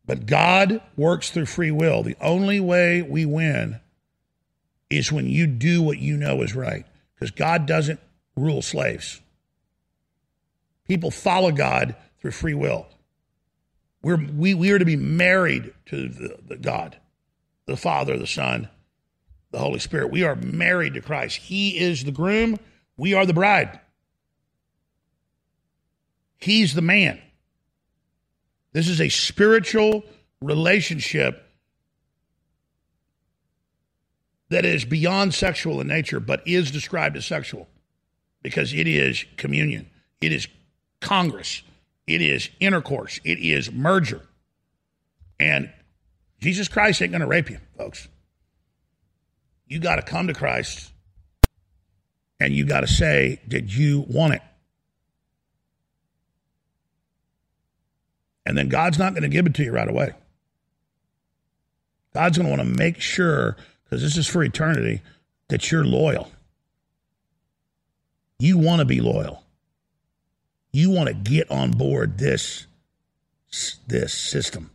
But God works through free will. The only way we win is when you do what you know is right, because God doesn't rule slaves. People follow God through free will. We're, we, we are to be married to the, the God, the Father, the Son, the Holy Spirit. We are married to Christ. He is the groom, we are the bride. He's the man. This is a spiritual relationship that is beyond sexual in nature, but is described as sexual because it is communion, it is congress, it is intercourse, it is merger. And Jesus Christ ain't going to rape you, folks. You got to come to Christ and you got to say, Did you want it? And then God's not going to give it to you right away. God's going to want to make sure, because this is for eternity, that you're loyal. You want to be loyal. You want to get on board this, this system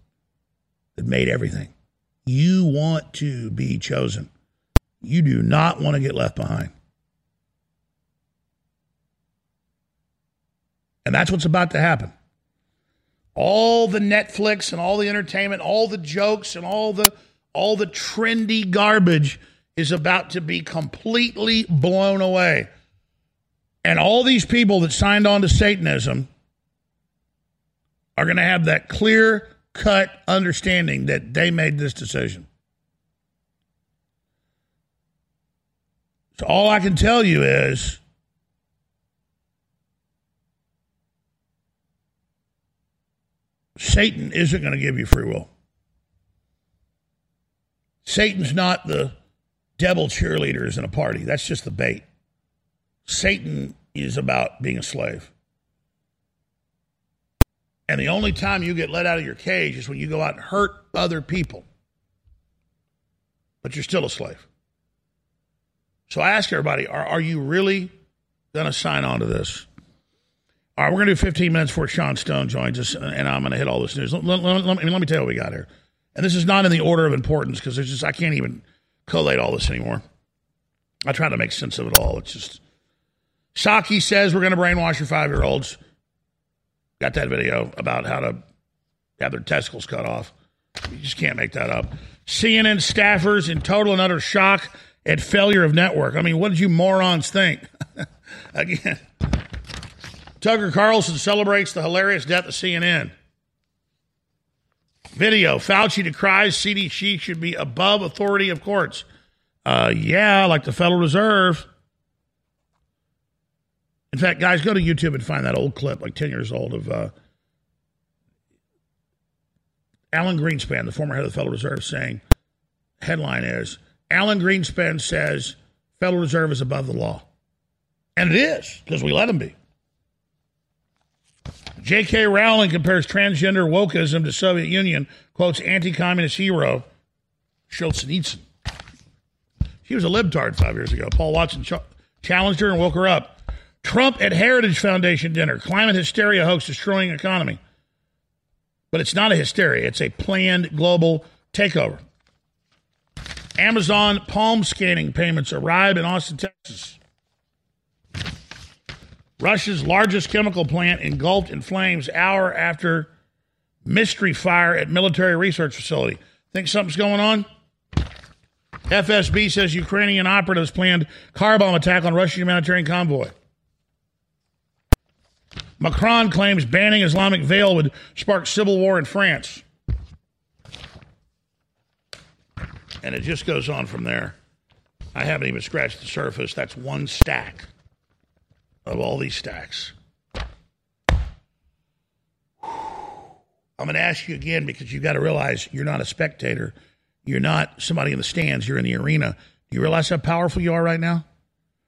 that made everything. You want to be chosen. You do not want to get left behind. And that's what's about to happen. All the Netflix and all the entertainment, all the jokes and all the all the trendy garbage is about to be completely blown away. And all these people that signed on to Satanism are going to have that clear cut understanding that they made this decision. So all I can tell you is Satan isn't going to give you free will. Satan's not the devil cheerleaders in a party. That's just the bait. Satan is about being a slave. And the only time you get let out of your cage is when you go out and hurt other people. But you're still a slave. So I ask everybody are, are you really going to sign on to this? All right, we're going to do 15 minutes before Sean Stone joins us, and I'm going to hit all this news. Let, let, let, let, me, let me tell you what we got here. And this is not in the order of importance because just, I can't even collate all this anymore. I try to make sense of it all. It's just, Psaki says we're going to brainwash your five year olds. Got that video about how to have their testicles cut off. You just can't make that up. CNN staffers in total and utter shock at failure of network. I mean, what did you morons think? Again, Tucker Carlson celebrates the hilarious death of CNN. Video Fauci decries CDC should be above authority of courts. Uh, yeah, like the Federal Reserve. In fact, guys, go to YouTube and find that old clip, like 10 years old, of uh, Alan Greenspan, the former head of the Federal Reserve, saying, headline is, Alan Greenspan says Federal Reserve is above the law. And it is, because we let them be. J.K. Rowling compares transgender wokeism to Soviet Union, quotes anti-communist hero Solzhenitsyn. She was a libtard five years ago. Paul Watson ch- challenged her and woke her up. Trump at Heritage Foundation dinner. Climate hysteria hoax destroying economy. But it's not a hysteria, it's a planned global takeover. Amazon palm scanning payments arrive in Austin, Texas. Russia's largest chemical plant engulfed in flames hour after mystery fire at military research facility. Think something's going on? FSB says Ukrainian operatives planned car bomb attack on Russian humanitarian convoy. Macron claims banning Islamic veil would spark civil war in France. And it just goes on from there. I haven't even scratched the surface. That's one stack of all these stacks. I'm going to ask you again because you've got to realize you're not a spectator. You're not somebody in the stands. You're in the arena. Do you realize how powerful you are right now?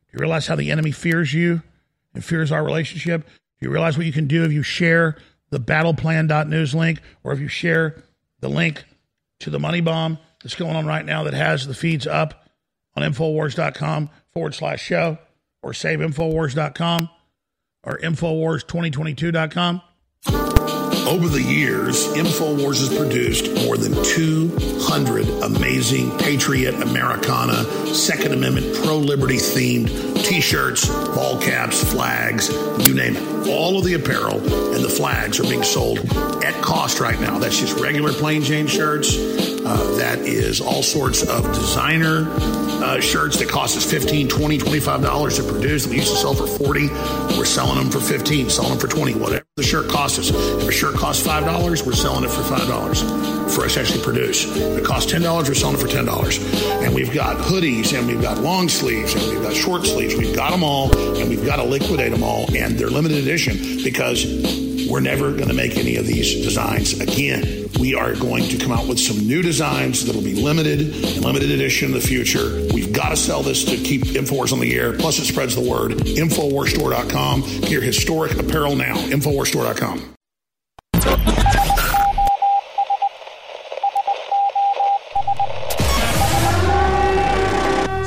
Do you realize how the enemy fears you and fears our relationship? Do you realize what you can do if you share the battleplan.news link or if you share the link to the money bomb that's going on right now that has the feeds up on Infowars.com forward slash show or saveinfowars.com or Infowars2022.com. Over the years, InfoWars has produced more than 200 amazing Patriot, Americana, Second Amendment, pro liberty themed t shirts, ball caps, flags, you name it. All of the apparel and the flags are being sold at cost right now. That's just regular plain Jane shirts Uh, that is all sorts of designer uh, shirts that cost us 15 20 $25 to produce. We used to sell for 40 We're selling them for 15 selling them for 20 whatever the shirt costs us. If a shirt costs $5, we're selling it for $5 for us to actually produce. If it costs $10, we're selling it for $10. And we've got hoodies and we've got long sleeves and we've got short sleeves. We've got them all and we've got to liquidate them all. And they're limited edition because we're never going to make any of these designs again. We are going to come out with some new designs that'll be limited and limited edition in the future. We've got to sell this to keep InfoWars on the air. Plus, it spreads the word. InfoWarsStore.com. Get your historic apparel now. InfoWarsStore.com.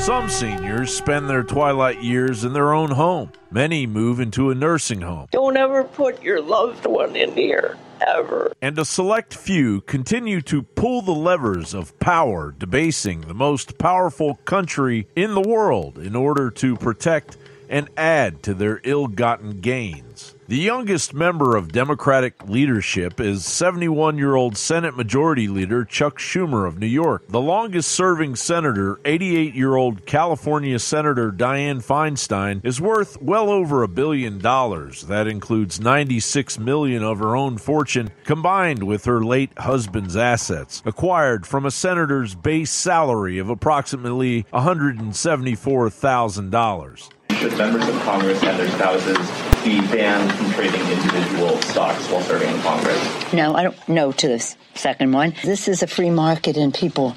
Some seniors spend their twilight years in their own home. Many move into a nursing home. Don't ever put your loved one in here, ever. And a select few continue to pull the levers of power, debasing the most powerful country in the world in order to protect and add to their ill gotten gains. The youngest member of Democratic leadership is 71 year old Senate Majority Leader Chuck Schumer of New York. The longest serving senator, 88 year old California Senator Dianne Feinstein, is worth well over a billion dollars. That includes 96 million of her own fortune combined with her late husband's assets, acquired from a senator's base salary of approximately $174,000 should members of Congress and their spouses be banned from trading individual stocks while serving in Congress? No, I don't know to the second one. This is a free market and people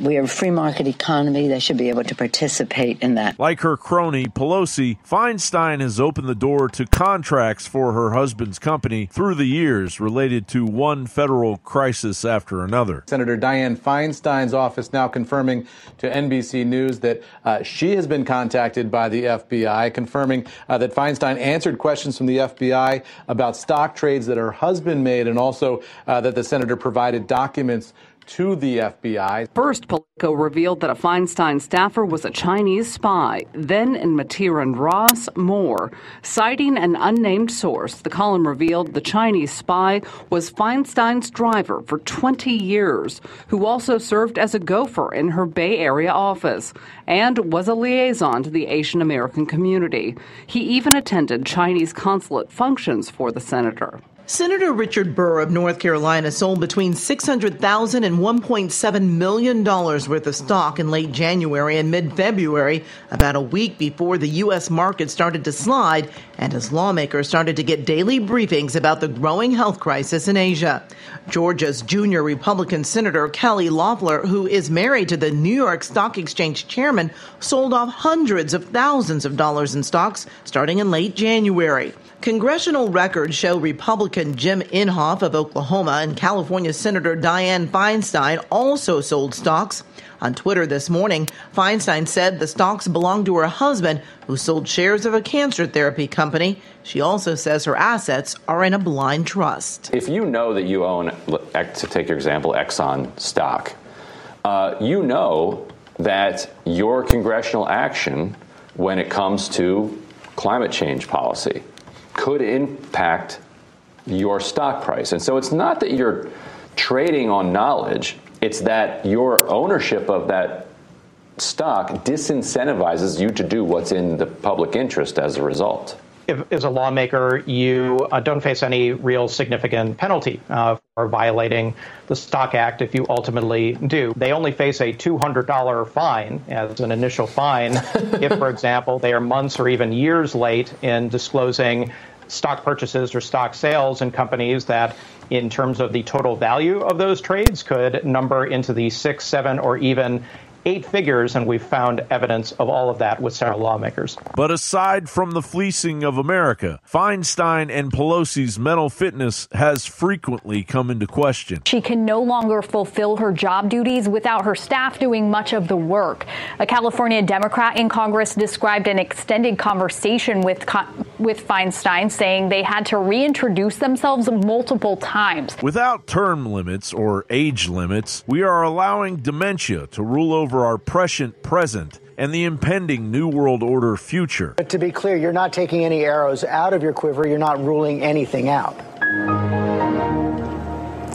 we are a free market economy. They should be able to participate in that. Like her crony, Pelosi, Feinstein has opened the door to contracts for her husband's company through the years related to one federal crisis after another. Senator Dianne Feinstein's office now confirming to NBC News that uh, she has been contacted by the FBI, confirming uh, that Feinstein answered questions from the FBI about stock trades that her husband made, and also uh, that the senator provided documents to the FBI. First, Politico revealed that a Feinstein staffer was a Chinese spy. Then, in Matier and Ross, more. Citing an unnamed source, the column revealed the Chinese spy was Feinstein's driver for 20 years, who also served as a gopher in her Bay Area office and was a liaison to the Asian American community. He even attended Chinese consulate functions for the senator. Senator Richard Burr of North Carolina sold between $600,000 and $1.7 million worth of stock in late January and mid February, about a week before the U.S. market started to slide and as lawmakers started to get daily briefings about the growing health crisis in Asia. Georgia's junior Republican Senator Kelly Loeffler, who is married to the New York Stock Exchange chairman, sold off hundreds of thousands of dollars in stocks starting in late January. Congressional records show Republican Jim Inhofe of Oklahoma and California Senator Dianne Feinstein also sold stocks. On Twitter this morning, Feinstein said the stocks belonged to her husband, who sold shares of a cancer therapy company. She also says her assets are in a blind trust. If you know that you own, to take your example, Exxon stock, uh, you know that your congressional action when it comes to climate change policy could impact your stock price. And so it's not that you're trading on knowledge, it's that your ownership of that stock disincentivizes you to do what's in the public interest as a result if, as a lawmaker, you uh, don't face any real significant penalty uh, for violating the Stock Act if you ultimately do. They only face a $200 fine as an initial fine if, for example, they are months or even years late in disclosing stock purchases or stock sales in companies that, in terms of the total value of those trades, could number into the six, seven, or even eight figures, and we've found evidence of all of that with several lawmakers. But aside from the fleecing of America, Feinstein and Pelosi's mental fitness has frequently come into question. She can no longer fulfill her job duties without her staff doing much of the work. A California Democrat in Congress described an extended conversation with with Feinstein, saying they had to reintroduce themselves multiple times. Without term limits or age limits, we are allowing dementia to rule over over our prescient present and the impending New World Order future. But to be clear, you're not taking any arrows out of your quiver, you're not ruling anything out.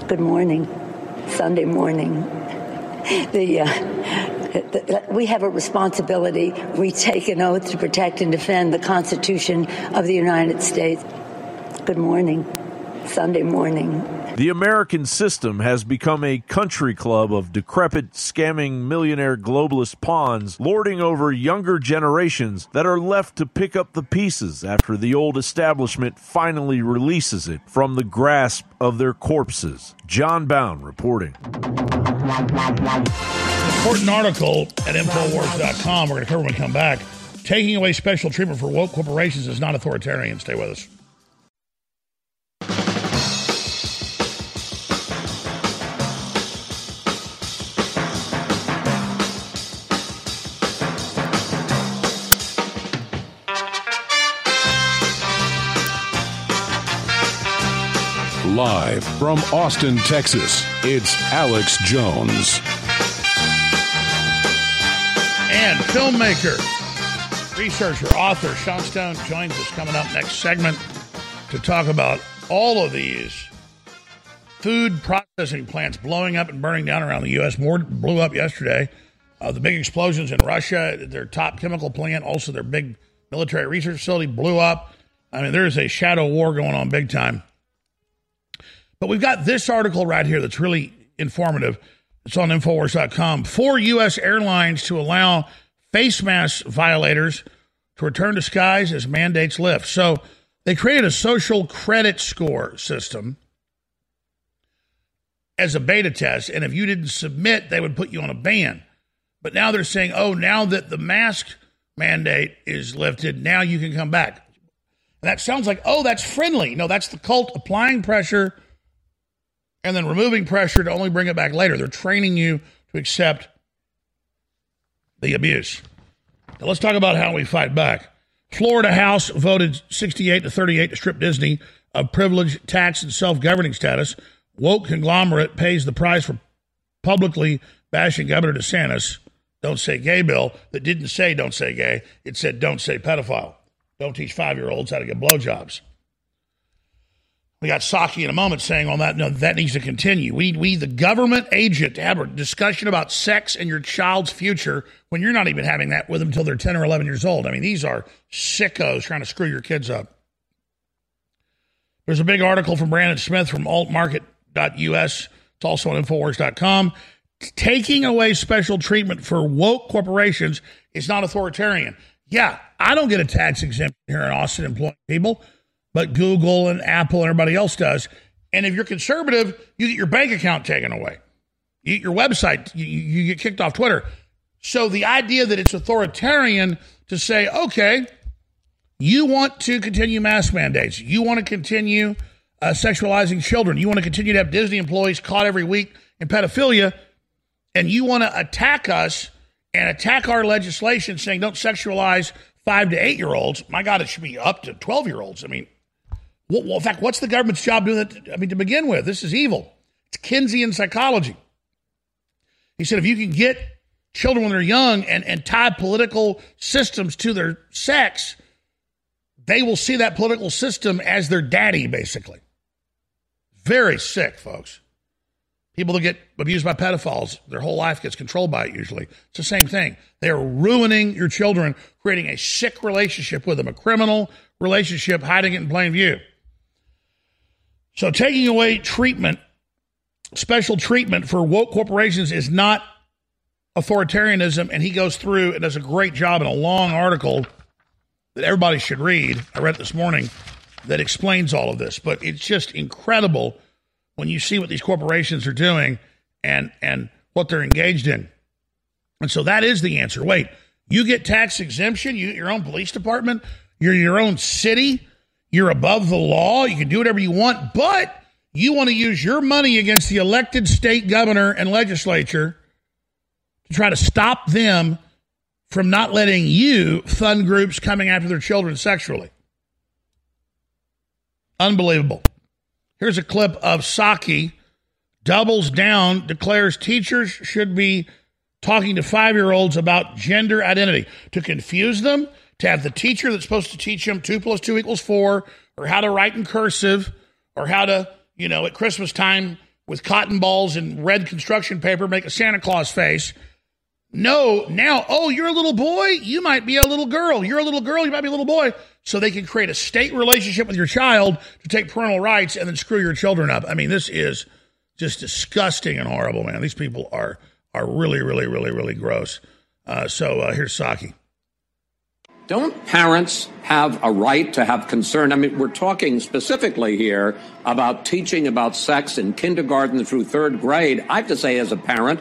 Good morning. Sunday morning. The, uh, the, we have a responsibility. We take an oath to protect and defend the Constitution of the United States. Good morning. Sunday morning. The American system has become a country club of decrepit, scamming millionaire globalist pawns lording over younger generations that are left to pick up the pieces after the old establishment finally releases it from the grasp of their corpses. John Bowne reporting. Important article at Infowars.com. We're going to cover when we come back. Taking away special treatment for woke corporations is not authoritarian. Stay with us. Live from Austin, Texas, it's Alex Jones. And filmmaker, researcher, author Sean Stone joins us coming up next segment to talk about all of these food processing plants blowing up and burning down around the U.S. More blew up yesterday. Uh, the big explosions in Russia, their top chemical plant, also their big military research facility blew up. I mean, there is a shadow war going on big time. But we've got this article right here that's really informative. It's on Infowars.com. Four U.S. airlines to allow face mask violators to return to skies as mandates lift. So they created a social credit score system as a beta test. And if you didn't submit, they would put you on a ban. But now they're saying, oh, now that the mask mandate is lifted, now you can come back. And that sounds like, oh, that's friendly. No, that's the cult applying pressure and then removing pressure to only bring it back later. They're training you to accept the abuse. Now let's talk about how we fight back. Florida House voted 68 to 38 to strip Disney of privilege, tax, and self governing status. Woke conglomerate pays the price for publicly bashing Governor DeSantis. Don't say gay bill that didn't say don't say gay. It said don't say pedophile. Don't teach five year olds how to get blowjobs. We got Psaki in a moment saying on that, no, that needs to continue. We we the government agent to have a discussion about sex and your child's future when you're not even having that with them until they're 10 or 11 years old. I mean, these are sickos trying to screw your kids up. There's a big article from Brandon Smith from altmarket.us. It's also on Infowars.com. Taking away special treatment for woke corporations is not authoritarian. Yeah, I don't get a tax exemption here in Austin employing people but Google and Apple and everybody else does. And if you're conservative, you get your bank account taken away. You get your website, you, you get kicked off Twitter. So the idea that it's authoritarian to say, okay, you want to continue mask mandates, you want to continue uh, sexualizing children, you want to continue to have Disney employees caught every week in pedophilia, and you want to attack us and attack our legislation saying don't sexualize five to eight year olds. My God, it should be up to 12 year olds. I mean, in fact, what's the government's job doing that? I mean, to begin with, this is evil. It's Keynesian psychology. He said if you can get children when they're young and, and tie political systems to their sex, they will see that political system as their daddy, basically. Very sick, folks. People that get abused by pedophiles, their whole life gets controlled by it usually. It's the same thing. They're ruining your children, creating a sick relationship with them, a criminal relationship, hiding it in plain view. So taking away treatment, special treatment for woke corporations is not authoritarianism. And he goes through and does a great job in a long article that everybody should read. I read this morning that explains all of this. But it's just incredible when you see what these corporations are doing and and what they're engaged in. And so that is the answer. Wait, you get tax exemption, you get your own police department, you're your own city you're above the law. You can do whatever you want, but you want to use your money against the elected state governor and legislature to try to stop them from not letting you fund groups coming after their children sexually. Unbelievable. Here's a clip of Psaki doubles down, declares teachers should be talking to five year olds about gender identity to confuse them to have the teacher that's supposed to teach them two plus two equals four, or how to write in cursive, or how to, you know, at Christmas time with cotton balls and red construction paper make a Santa Claus face. No, now, oh, you're a little boy, you might be a little girl. You're a little girl, you might be a little boy. So they can create a state relationship with your child to take parental rights and then screw your children up. I mean, this is just disgusting and horrible, man. These people are are really, really, really, really gross. Uh, so uh, here's Psaki. Don't parents have a right to have concern? I mean, we're talking specifically here about teaching about sex in kindergarten through third grade. I have to say, as a parent,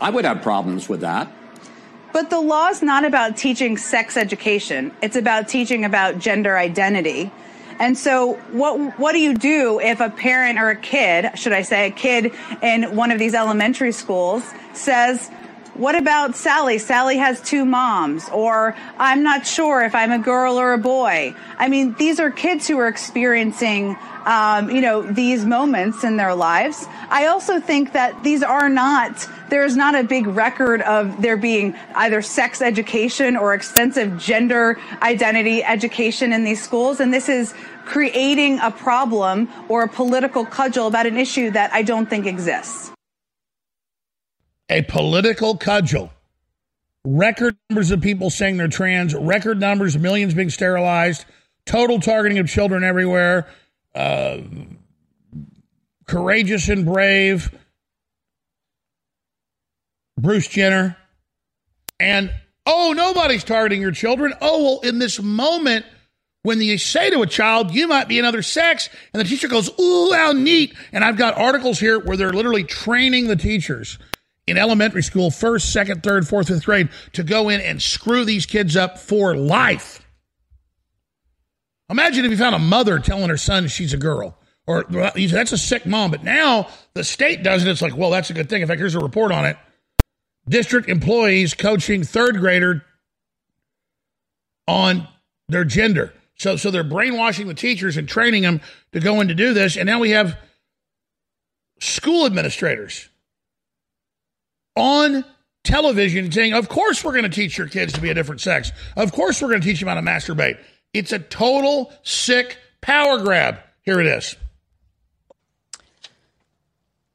I would have problems with that. But the law is not about teaching sex education. It's about teaching about gender identity. And so what what do you do if a parent or a kid, should I say a kid in one of these elementary schools says, what about Sally? Sally has two moms, or I'm not sure if I'm a girl or a boy. I mean, these are kids who are experiencing, um, you know, these moments in their lives. I also think that these are not, there's not a big record of there being either sex education or extensive gender identity education in these schools. And this is creating a problem or a political cudgel about an issue that I don't think exists a political cudgel. Record numbers of people saying they're trans, record numbers, millions being sterilized, total targeting of children everywhere, uh, courageous and brave, Bruce Jenner. And oh, nobody's targeting your children. Oh, well, in this moment, when you say to a child, you might be another sex, and the teacher goes, ooh, how neat. And I've got articles here where they're literally training the teachers in elementary school, first, second, third, fourth, fifth grade, to go in and screw these kids up for life. Imagine if you found a mother telling her son she's a girl. Or that's a sick mom. But now the state does it. It's like, well, that's a good thing. In fact, here's a report on it. District employees coaching third grader on their gender. So, so they're brainwashing the teachers and training them to go in to do this. And now we have school administrators on television saying, Of course, we're going to teach your kids to be a different sex. Of course, we're going to teach them how to masturbate. It's a total sick power grab. Here it is.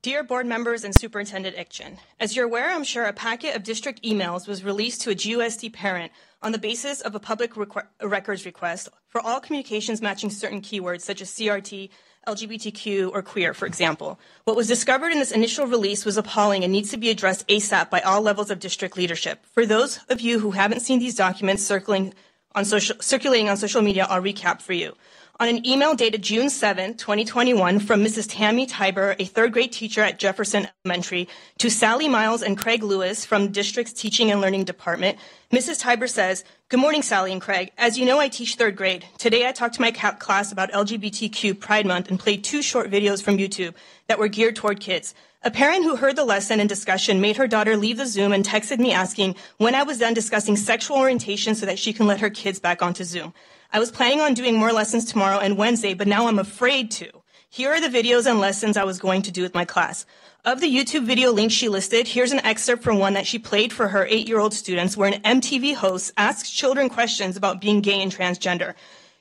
Dear board members and Superintendent Ekchian, as you're aware, I'm sure a packet of district emails was released to a GUSD parent on the basis of a public requ- records request for all communications matching certain keywords such as CRT, LGBTQ, or queer, for example. What was discovered in this initial release was appalling and needs to be addressed ASAP by all levels of district leadership. For those of you who haven't seen these documents circling on social, circulating on social media, I'll recap for you on an email dated June 7, 2021, from Mrs. Tammy Tiber, a third grade teacher at Jefferson Elementary, to Sally Miles and Craig Lewis from district's Teaching and Learning Department, Mrs. Tiber says, Good morning, Sally and Craig. As you know, I teach third grade. Today I talked to my class about LGBTQ Pride Month and played two short videos from YouTube that were geared toward kids. A parent who heard the lesson and discussion made her daughter leave the Zoom and texted me asking when I was done discussing sexual orientation so that she can let her kids back onto Zoom. I was planning on doing more lessons tomorrow and Wednesday, but now I'm afraid to. Here are the videos and lessons I was going to do with my class. Of the YouTube video links she listed, here's an excerpt from one that she played for her eight-year-old students where an MTV host asks children questions about being gay and transgender.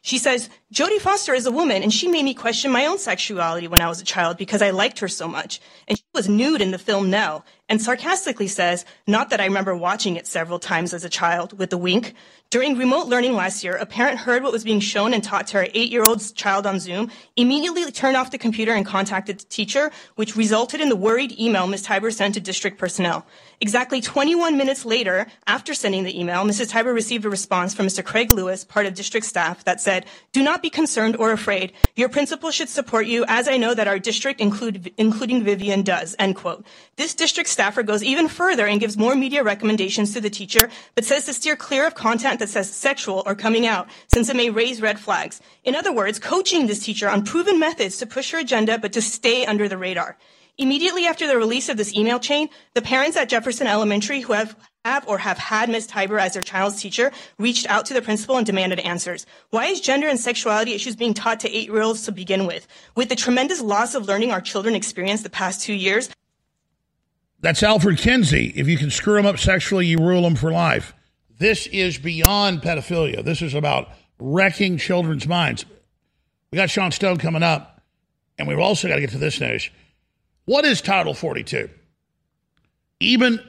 She says, Jodie Foster is a woman and she made me question my own sexuality when I was a child because I liked her so much. And she was nude in the film Nell and sarcastically says, not that I remember watching it several times as a child with a wink, during remote learning last year, a parent heard what was being shown and taught to her eight-year-old child on Zoom, immediately turned off the computer and contacted the teacher, which resulted in the worried email Ms. Tiber sent to district personnel. Exactly 21 minutes later, after sending the email, Mrs. Tiber received a response from Mr. Craig Lewis, part of district staff, that said, do not be concerned or afraid. Your principal should support you, as I know that our district, include, including Vivian, does, end quote. This district staffer goes even further and gives more media recommendations to the teacher, but says to steer clear of content that says sexual or coming out, since it may raise red flags. In other words, coaching this teacher on proven methods to push her agenda, but to stay under the radar. Immediately after the release of this email chain, the parents at Jefferson Elementary who have, have or have had Ms. Tiber as their child's teacher reached out to the principal and demanded answers. Why is gender and sexuality issues being taught to eight-year-olds to begin with? With the tremendous loss of learning our children experienced the past two years. That's Alfred Kinsey. If you can screw them up sexually, you rule them for life. This is beyond pedophilia. This is about wrecking children's minds. We got Sean Stone coming up, and we've also got to get to this news. What is Title 42? Even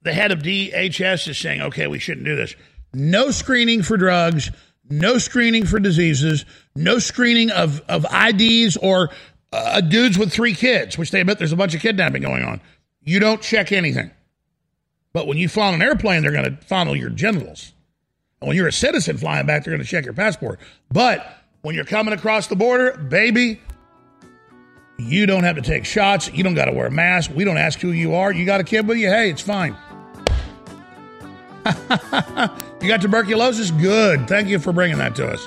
the head of DHS is saying, okay, we shouldn't do this. No screening for drugs, no screening for diseases, no screening of, of IDs or uh, dudes with three kids, which they admit there's a bunch of kidnapping going on. You don't check anything. But when you fly on an airplane, they're going to follow your genitals. And when you're a citizen flying back, they're going to check your passport. But when you're coming across the border, baby, you don't have to take shots. You don't got to wear a mask. We don't ask who you are. You got a kid with you? Hey, it's fine. you got tuberculosis? Good. Thank you for bringing that to us.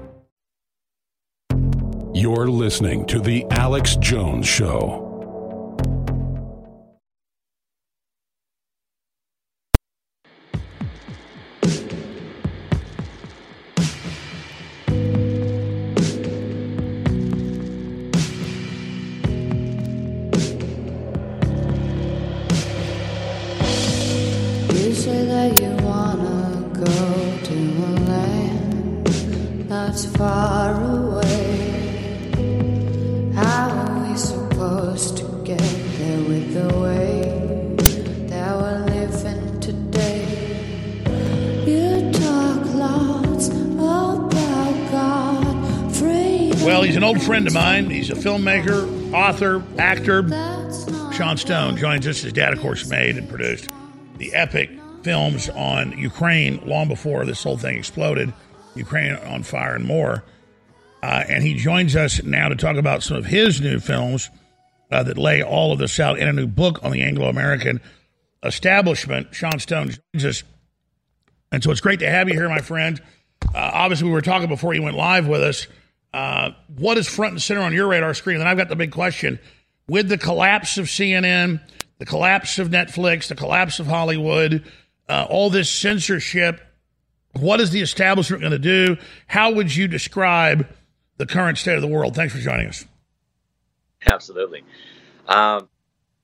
You're listening to The Alex Jones Show. You say Well, he's an old friend of mine. He's a filmmaker, author, actor. Sean Stone joins us. His dad, of course, made and produced the epic films on Ukraine long before this whole thing exploded. Ukraine on Fire and more. Uh, and he joins us now to talk about some of his new films uh, that lay all of this out in a new book on the Anglo American establishment. Sean Stone joins us. And so it's great to have you here, my friend. Uh, obviously, we were talking before you went live with us. Uh, what is front and center on your radar screen? And then I've got the big question with the collapse of CNN, the collapse of Netflix, the collapse of Hollywood, uh, all this censorship. What is the establishment going to do? How would you describe the current state of the world? Thanks for joining us. Absolutely. Um,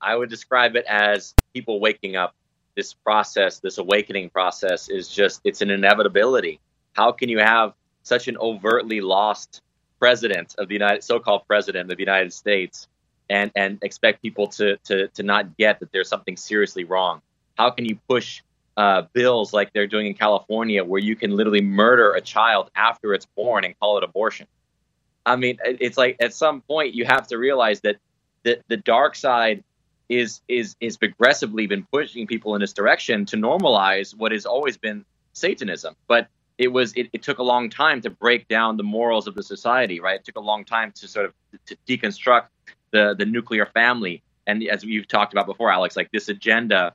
I would describe it as people waking up. This process, this awakening process, is just, it's an inevitability. How can you have such an overtly lost president of the United, so-called president of the United States, and and expect people to to to not get that there's something seriously wrong? How can you push uh, bills like they're doing in California, where you can literally murder a child after it's born and call it abortion? I mean, it's like at some point you have to realize that the the dark side is is is aggressively been pushing people in this direction to normalize what has always been Satanism, but it was it, it, took a long time to break down the morals of the society right it took a long time to sort of to deconstruct the the nuclear family. And as you've talked about before, Alex, like this agenda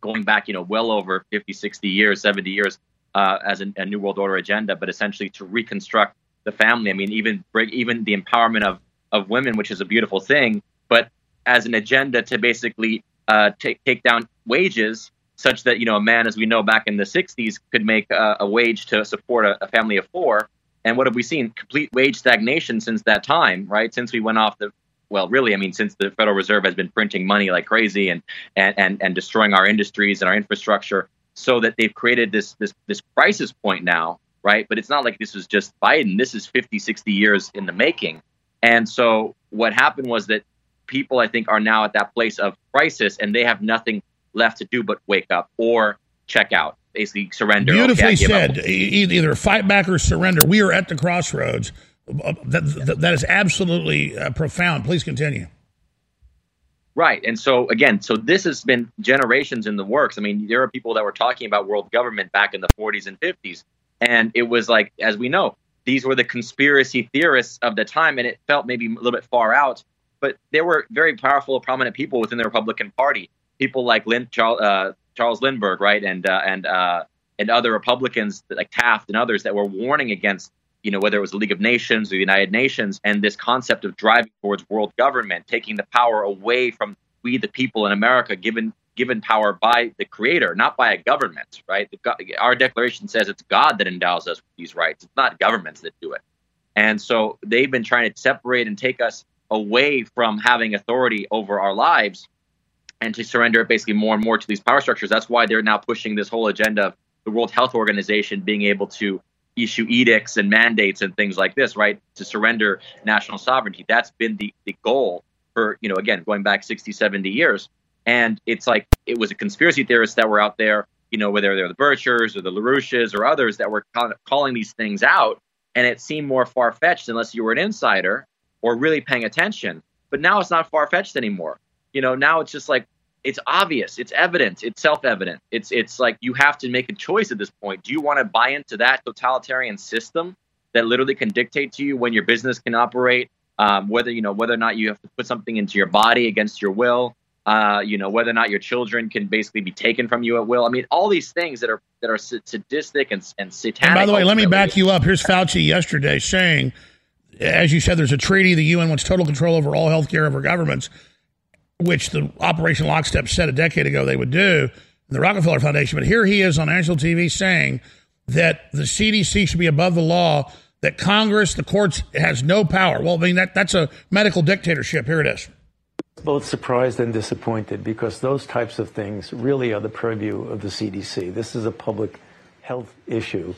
going back, you know, well over 50, 60 years, 70 years uh, as a, a New World Order agenda, but essentially to reconstruct the family. I mean, even break, even the empowerment of of women, which is a beautiful thing, but as an agenda to basically uh, take take down wages, such that you know a man, as we know back in the '60s, could make a, a wage to support a, a family of four. And what have we seen? Complete wage stagnation since that time, right? Since we went off the well, really, I mean, since the Federal Reserve has been printing money like crazy and and and, and destroying our industries and our infrastructure, so that they've created this this this crisis point now, right? But it's not like this was just Biden. This is 50, 60 years in the making. And so what happened was that people, I think, are now at that place of crisis, and they have nothing left to do but wake up or check out, basically surrender. Beautifully Okay, up. said. Either fight back or surrender. We are at the crossroads. Uh, That, that, that is absolutely uh, profound. Please continue. Right. And so again, so this has been generations in the works. I mean, there are people that were talking about world government back in the 40s and 50s. And it was like, as we know, these were the conspiracy theorists of the time, and it felt maybe a little bit far out. But there were very powerful, prominent people within the Republican Party, people like Lin, Charles, uh, Charles Lindbergh, right, and uh, and uh, and other Republicans like Taft and others that were warning against, you know, whether it was the League of Nations or the United Nations, and this concept of driving towards world government, taking the power away from we the people in America, given given power by the Creator, not by a government, right? The, our Declaration says it's God that endows us with these rights; it's not governments that do it. And so they've been trying to separate and take us away from having authority over our lives and to surrender it basically more and more to these power structures. That's why they're now pushing this whole agenda of the World Health Organization being able to issue edicts and mandates and things like this, right? To surrender national sovereignty. That's been the, the goal for, you know, again, going back 60, 70 years. And it's like it was a conspiracy theorists that were out there, you know, whether they're the Birchers or the LaRouches or others that were calling these things out. And it seemed more far fetched unless you were an insider or really paying attention. But now it's not far fetched anymore. You know, now it's just like it's obvious, it's evident, it's self-evident. It's it's like you have to make a choice at this point. Do you want to buy into that totalitarian system that literally can dictate to you when your business can operate, um, whether you know whether or not you have to put something into your body against your will, uh, you know whether or not your children can basically be taken from you at will. I mean, all these things that are that are sadistic and and satanic. And by the way, let me back you up. Here's Fauci yesterday saying, as you said, there's a treaty. The UN wants total control over all healthcare of our governments, which the Operation Lockstep said a decade ago they would do. The Rockefeller Foundation. But here he is on national TV saying that the CDC should be above the law. That Congress, the courts, has no power. Well, I mean that that's a medical dictatorship. Here it is. both surprised and disappointed because those types of things really are the purview of the CDC. This is a public health issue.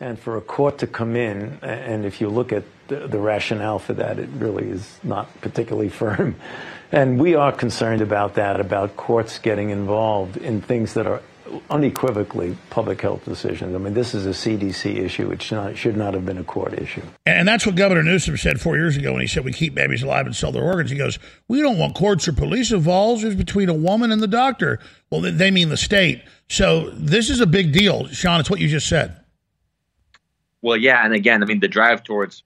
And for a court to come in, and if you look at the, the rationale for that, it really is not particularly firm. And we are concerned about that, about courts getting involved in things that are unequivocally public health decisions. I mean, this is a CDC issue. It should not, should not have been a court issue. And that's what Governor Newsom said four years ago when he said we keep babies alive and sell their organs. He goes, We don't want courts or police involved. It's between a woman and the doctor. Well, they- they mean the state. So this is a big deal, Sean. It's what you just said. Well, yeah, and again, I mean, the drive towards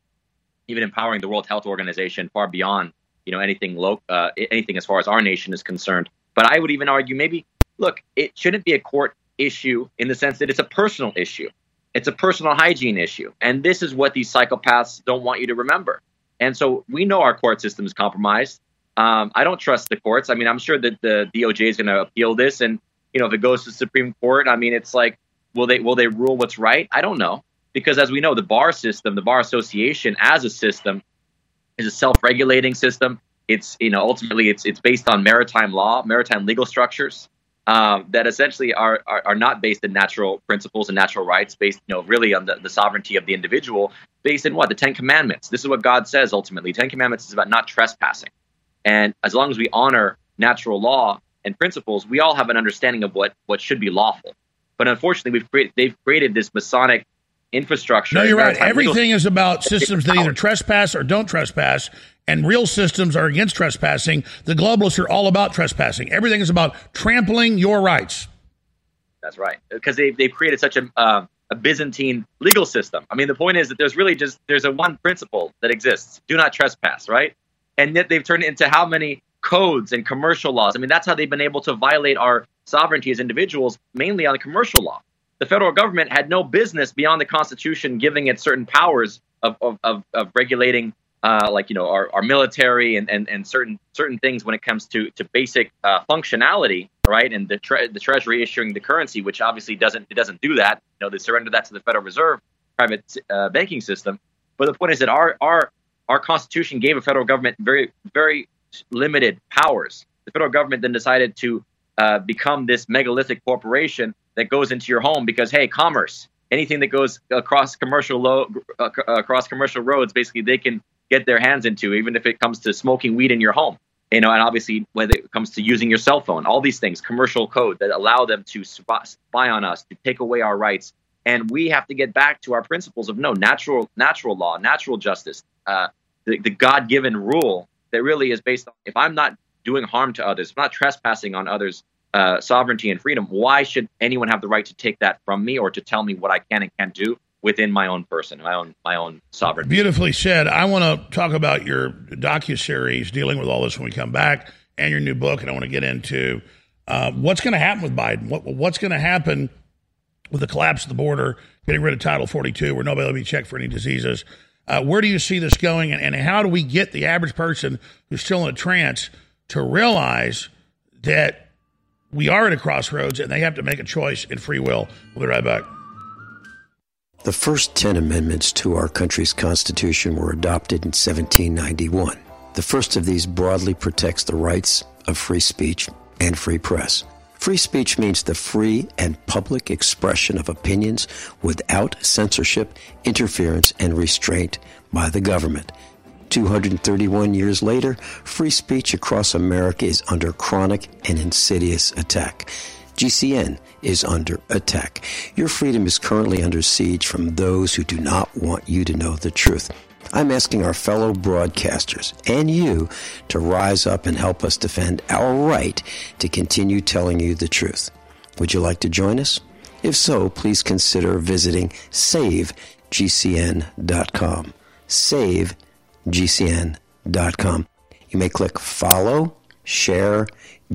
even empowering the World Health Organization far beyond you know anything local, uh, anything as far as our nation is concerned. But I would even argue maybe look, it shouldn't be a court issue in the sense that it's a personal issue. It's a personal hygiene issue, and this is what these psychopaths don't want you to remember. And so we know our court system is compromised. Um, I don't trust the courts. I mean, I'm sure that the DOJ is going to appeal this, and you know, if it goes to the Supreme Court, I mean, it's like, will they will they rule what's right? I don't know because as we know, the bar system, the bar association as a system, is a self-regulating system. It's you know ultimately it's it's based on maritime law, maritime legal structures um, that essentially are, are are not based in natural principles and natural rights, based you know really on the, the sovereignty of the individual, based in what the Ten Commandments. This is what God says ultimately. Ten Commandments is about not trespassing, and as long as we honor natural law and principles, we all have an understanding of what what should be lawful. But unfortunately, we've created they've created this Masonic infrastructure. No, you're right. maritime legal- Everything is about systems that either trespass or don't trespass, and real systems are against trespassing. The globalists are all about trespassing. Everything is about trampling your rights. That's right, because they they've created such a uh, a Byzantine legal system. I mean, the point is that there's really just there's a one principle that exists: do not trespass, right? and yet they've turned it into how many codes and commercial laws. I mean, that's how they've been able to violate our sovereignty as individuals, mainly on the commercial law. The federal government had no business beyond the Constitution giving it certain powers of, of, of, of regulating, uh, like you know, our, our military and, and, and certain certain things when it comes to to basic uh, functionality, right? And the tre- the Treasury issuing the currency, which obviously doesn't it doesn't do that. You know, they surrender that to the Federal Reserve private uh, banking system. But the point is that our our our Constitution gave a federal government very very limited powers. The federal government then decided to uh, become this megalithic corporation that goes into your home because hey, commerce, anything that goes across commercial lo- uh, across commercial roads, basically they can get their hands into, even if it comes to smoking weed in your home. You know, and obviously when it comes to using your cell phone, all these things, commercial code that allow them to spy on us, to take away our rights, and we have to get back to our principles of no natural natural law, natural justice, uh, the, the God given rule that really is based on if I'm not doing harm to others, if I'm not trespassing on others' uh, sovereignty and freedom, why should anyone have the right to take that from me or to tell me what I can and can't do within my own person, my own my own sovereignty? Beautifully said. I want to talk about your docu series dealing with all this when we come back, and your new book, and I want to get into uh, what's going to happen with Biden. What, what's going to happen with the collapse of the border, getting rid of Title 42, where nobody will be checked for any diseases. Uh, where do you see this going, and, and how do we get the average person who's still in a trance to realize that we are at a crossroads and they have to make a choice in free will? We'll be right back. The first 10 amendments to our country's Constitution were adopted in 1791. The first of these broadly protects the rights of free speech and free press. Free speech means the free and public expression of opinions without censorship, interference, and restraint by the government. 231 years later, free speech across America is under chronic and insidious attack. GCN is under attack. Your freedom is currently under siege from those who do not want you to know the truth. I'm asking our fellow broadcasters and you to rise up and help us defend our right to continue telling you the truth. Would you like to join us? If so, please consider visiting savegcn.com. Savegcn.com. You may click follow, share,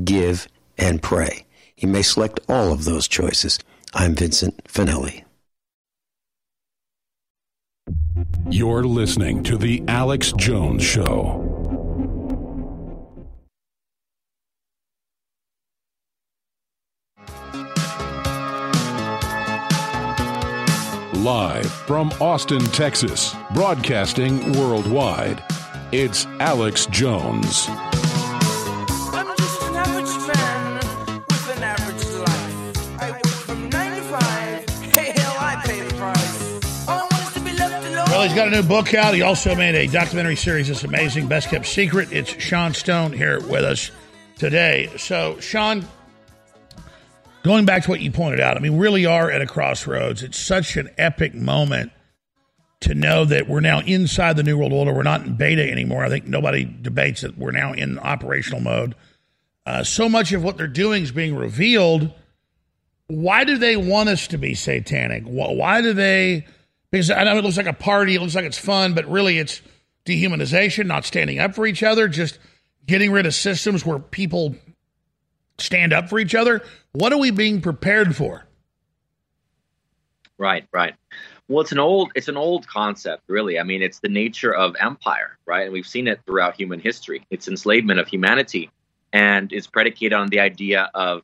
give, and pray. You may select all of those choices. I'm Vincent Finelli. You're listening to The Alex Jones Show. Live from Austin, Texas, broadcasting worldwide, it's Alex Jones. Well, he's got a new book out. He also made a documentary series that's amazing, Best Kept Secret. It's Sean Stone here with us today. So, Sean, going back to what you pointed out, I mean, we really are at a crossroads. It's such an epic moment to know that we're now inside the New World Order. We're not in beta anymore. I think nobody debates that we're now in operational mode. Uh, so much of what they're doing is being revealed. Why do they want us to be satanic? Why do they? Because I know it looks like a party, it looks like it's fun, but really it's dehumanization, not standing up for each other, just getting rid of systems where people stand up for each other. What are we being prepared for? Right, right. Well, it's an old it's an old concept, really. I mean, it's the nature of empire, right? And we've seen it throughout human history. It's enslavement of humanity, and is predicated on the idea of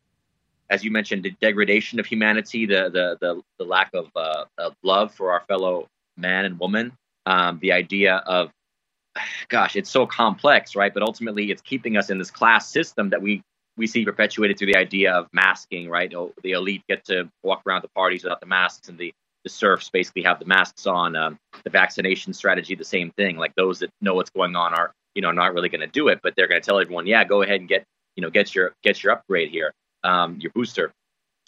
as you mentioned, the degradation of humanity, the the the, the lack of, uh, of love for our fellow man and woman, um, the idea of, gosh, it's so complex, right? But ultimately, it's keeping us in this class system that we we see perpetuated through the idea of masking, right? The elite get to walk around the parties without the masks, and the the serfs basically have the masks on. Um, the vaccination strategy, the same thing. Like those that know what's going on are, you know, not really going to do it, but they're going to tell everyone, yeah, go ahead and get, you know, get your get your upgrade here um, your booster.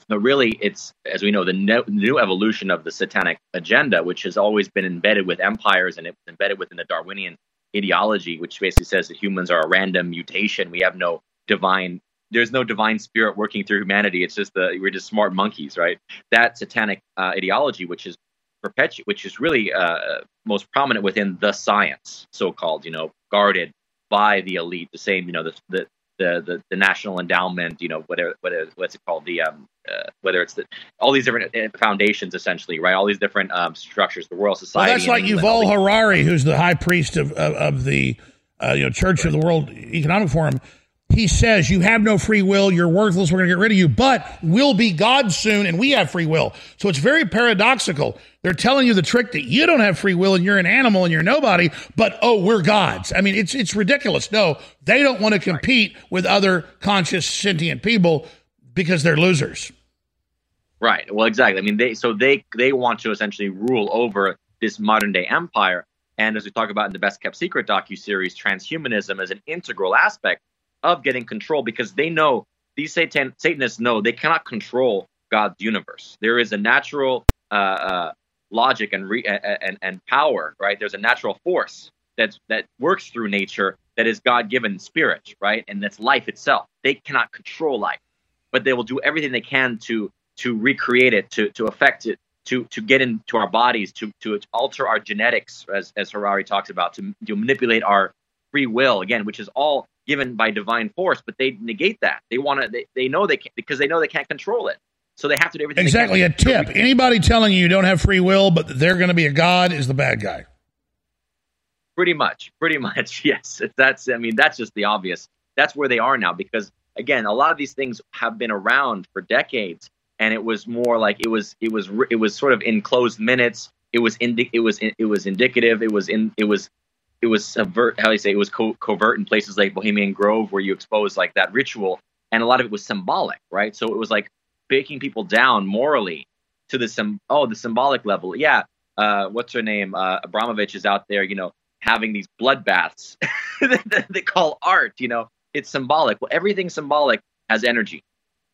But really, it's, as we know, the new evolution of the satanic agenda, which has always been embedded with empires and it's embedded within the Darwinian ideology, which basically says that humans are a random mutation. We have no divine, there's no divine spirit working through humanity. It's just the, we're just smart monkeys, right? That satanic uh, ideology, which is perpetu- which is really uh, most prominent within the science, so called, you know, guarded by the elite, the same, you know, the the the, the, the national endowment, you know, whatever, whatever what's it called, the um, uh, whether it's the all these different uh, foundations, essentially, right? All these different um, structures, the Royal Well, Society. that's like Yuval Harari, who's the high priest of of, of the uh, you know Church of the World Economic Forum. He says you have no free will, you're worthless, we're going to get rid of you, but we'll be God soon, and we have free will. So it's very paradoxical. They're telling you the trick that you don't have free will and you're an animal and you're nobody, but oh, we're gods. I mean, it's it's ridiculous. No, they don't want to compete with other conscious sentient people because they're losers. Right. Well, exactly. I mean, they so they they want to essentially rule over this modern day empire. And as we talk about in the Best Kept Secret docu series, transhumanism is an integral aspect of getting control because they know these Satan Satanists know they cannot control God's universe. There is a natural uh, uh, logic and, re- and and power. Right. There's a natural force that that works through nature that is God given spirit. Right. And that's life itself. They cannot control life, but they will do everything they can to to recreate it, to to affect it, to to get into our bodies, to to alter our genetics, as as Harari talks about, to, to manipulate our free will again, which is all given by divine force. But they negate that. They want to. They, they know they can't because they know they can't control it. So they have to do everything. they can Exactly. A tip. Anybody telling you you don't have free will, but they're going to be a god is the bad guy. Pretty much, pretty much, yes. That's, I mean, that's just the obvious. That's where they are now because, again, a lot of these things have been around for decades, and it was more like it was, it was, it was sort of in closed minutes. It was indi- it was, it was indicative. It was in, it was, it was subvert. How do you say? It was co- covert in places like Bohemian Grove, where you expose like that ritual, and a lot of it was symbolic, right? So it was like breaking people down morally to the sym- oh the symbolic level. Yeah, uh, what's her name? Uh, Abramović is out there, you know, having these bloodbaths that they call art. You know, it's symbolic. Well, everything symbolic has energy.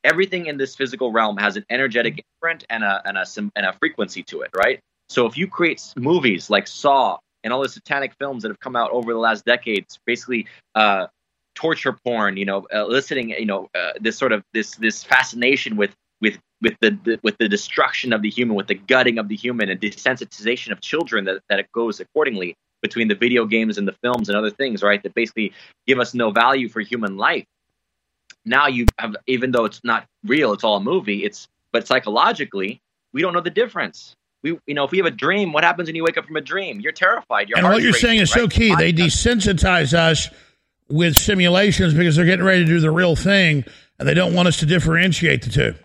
Everything in this physical realm has an energetic imprint and a and a and a frequency to it, right? So if you create movies like Saw and all the satanic films that have come out over the last decades, basically uh, torture porn, you know, eliciting, you know, uh, this sort of this this fascination with with with the, the with the destruction of the human, with the gutting of the human, and desensitization of children that that it goes accordingly between the video games and the films and other things, right? That basically give us no value for human life. Now you have, even though it's not real, it's all a movie. It's but psychologically, we don't know the difference. We, you know, if we have a dream, what happens when you wake up from a dream? You're terrified. Your and what you're racing, saying is so key. They desensitize us with simulations because they're getting ready to do the real thing, and they don't want us to differentiate the two.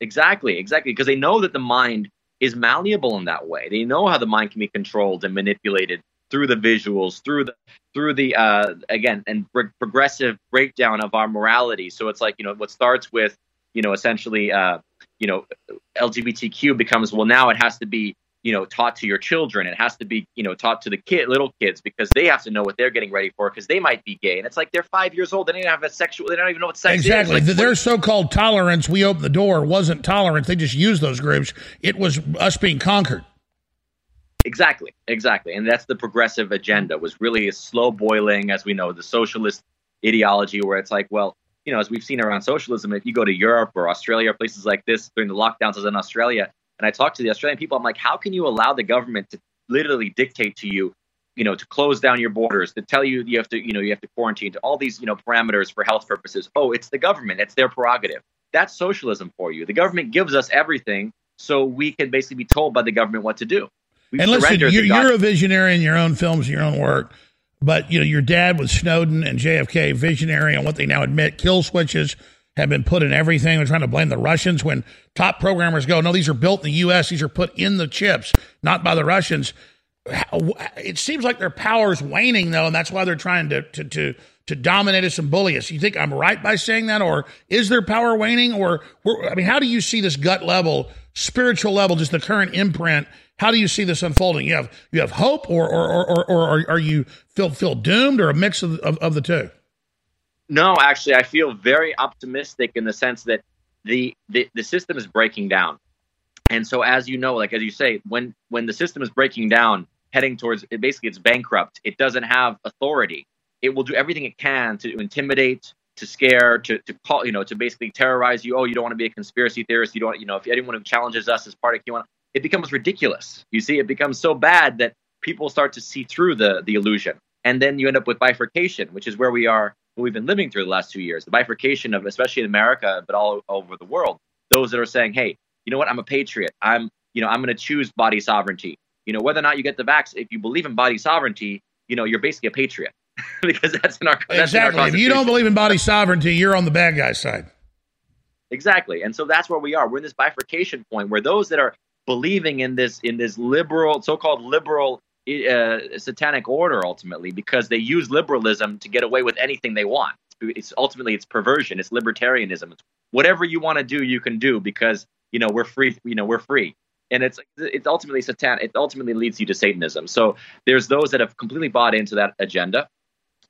Exactly, exactly, because they know that the mind is malleable in that way. They know how the mind can be controlled and manipulated through the visuals, through the through the uh, again and pro- progressive breakdown of our morality. So it's like you know what starts with you know essentially uh, you know LGBTQ becomes well now it has to be you know taught to your children. It has to be you know taught to the kid little kids because they have to know what they're getting ready for because they might be gay and it's like they're five years old. They don't even have a sexual. They don't even know what sex Exactly. is. Like, Th- Their so-called tolerance, we opened the door, wasn't tolerance. They just used those groups. It was us being conquered. Exactly, exactly, and that's the progressive agenda. Was really a slow boiling, as we know, the socialist ideology, where it's like, well, you know, as we've seen around socialism, if you go to Europe or Australia, or places like this during the lockdowns, as in Australia, and I talk to the Australian people, I'm like, how can you allow the government to literally dictate to you, you know, to close down your borders, to tell you you have to, you know, you have to quarantine, to all these, you know, parameters for health purposes? Oh, it's the government; it's their prerogative. That's socialism for you. The government gives us everything, so we can basically be told by the government what to do. We've and listen, you're, you're a visionary in your own films, your own work. But you know, your dad with Snowden and JFK, visionary on what they now admit, kill switches have been put in everything. They're trying to blame the Russians when top programmers go, no, these are built in the U.S. These are put in the chips, not by the Russians. It seems like their power is waning, though, and that's why they're trying to to to to dominate us and bully us. You think I'm right by saying that, or is their power waning? Or or- I mean, how do you see this gut level, spiritual level, just the current imprint? How do you see this unfolding? You have you have hope, or or or, or, or are, are you feel feel doomed, or a mix of, of, of the two? No, actually, I feel very optimistic in the sense that the, the the system is breaking down, and so as you know, like as you say, when when the system is breaking down, heading towards it, basically it's bankrupt. It doesn't have authority. It will do everything it can to intimidate, to scare, to to call, you know, to basically terrorize you. Oh, you don't want to be a conspiracy theorist. You don't, you know, if anyone who challenges us is part of QAnon, it becomes ridiculous. You see, it becomes so bad that people start to see through the the illusion. and then you end up with bifurcation, which is where we are, what we've been living through the last two years. The bifurcation of, especially in America, but all over the world, those that are saying, "Hey, you know what? I'm a patriot. I'm, you know, I'm going to choose body sovereignty. You know, whether or not you get the vax, if you believe in body sovereignty, you know, you're basically a patriot because that's in our that's exactly. In our if you don't believe in body sovereignty, you're on the bad guy's side. Exactly, and so that's where we are. We're in this bifurcation point where those that are believing in this in this liberal, so-called liberal uh, satanic order, ultimately, because they use liberalism to get away with anything they want. It's ultimately it's perversion. It's libertarianism. It's whatever you want to do, you can do because you know we're free. You know we're free and it's it's ultimately satan it ultimately leads you to satanism so there's those that have completely bought into that agenda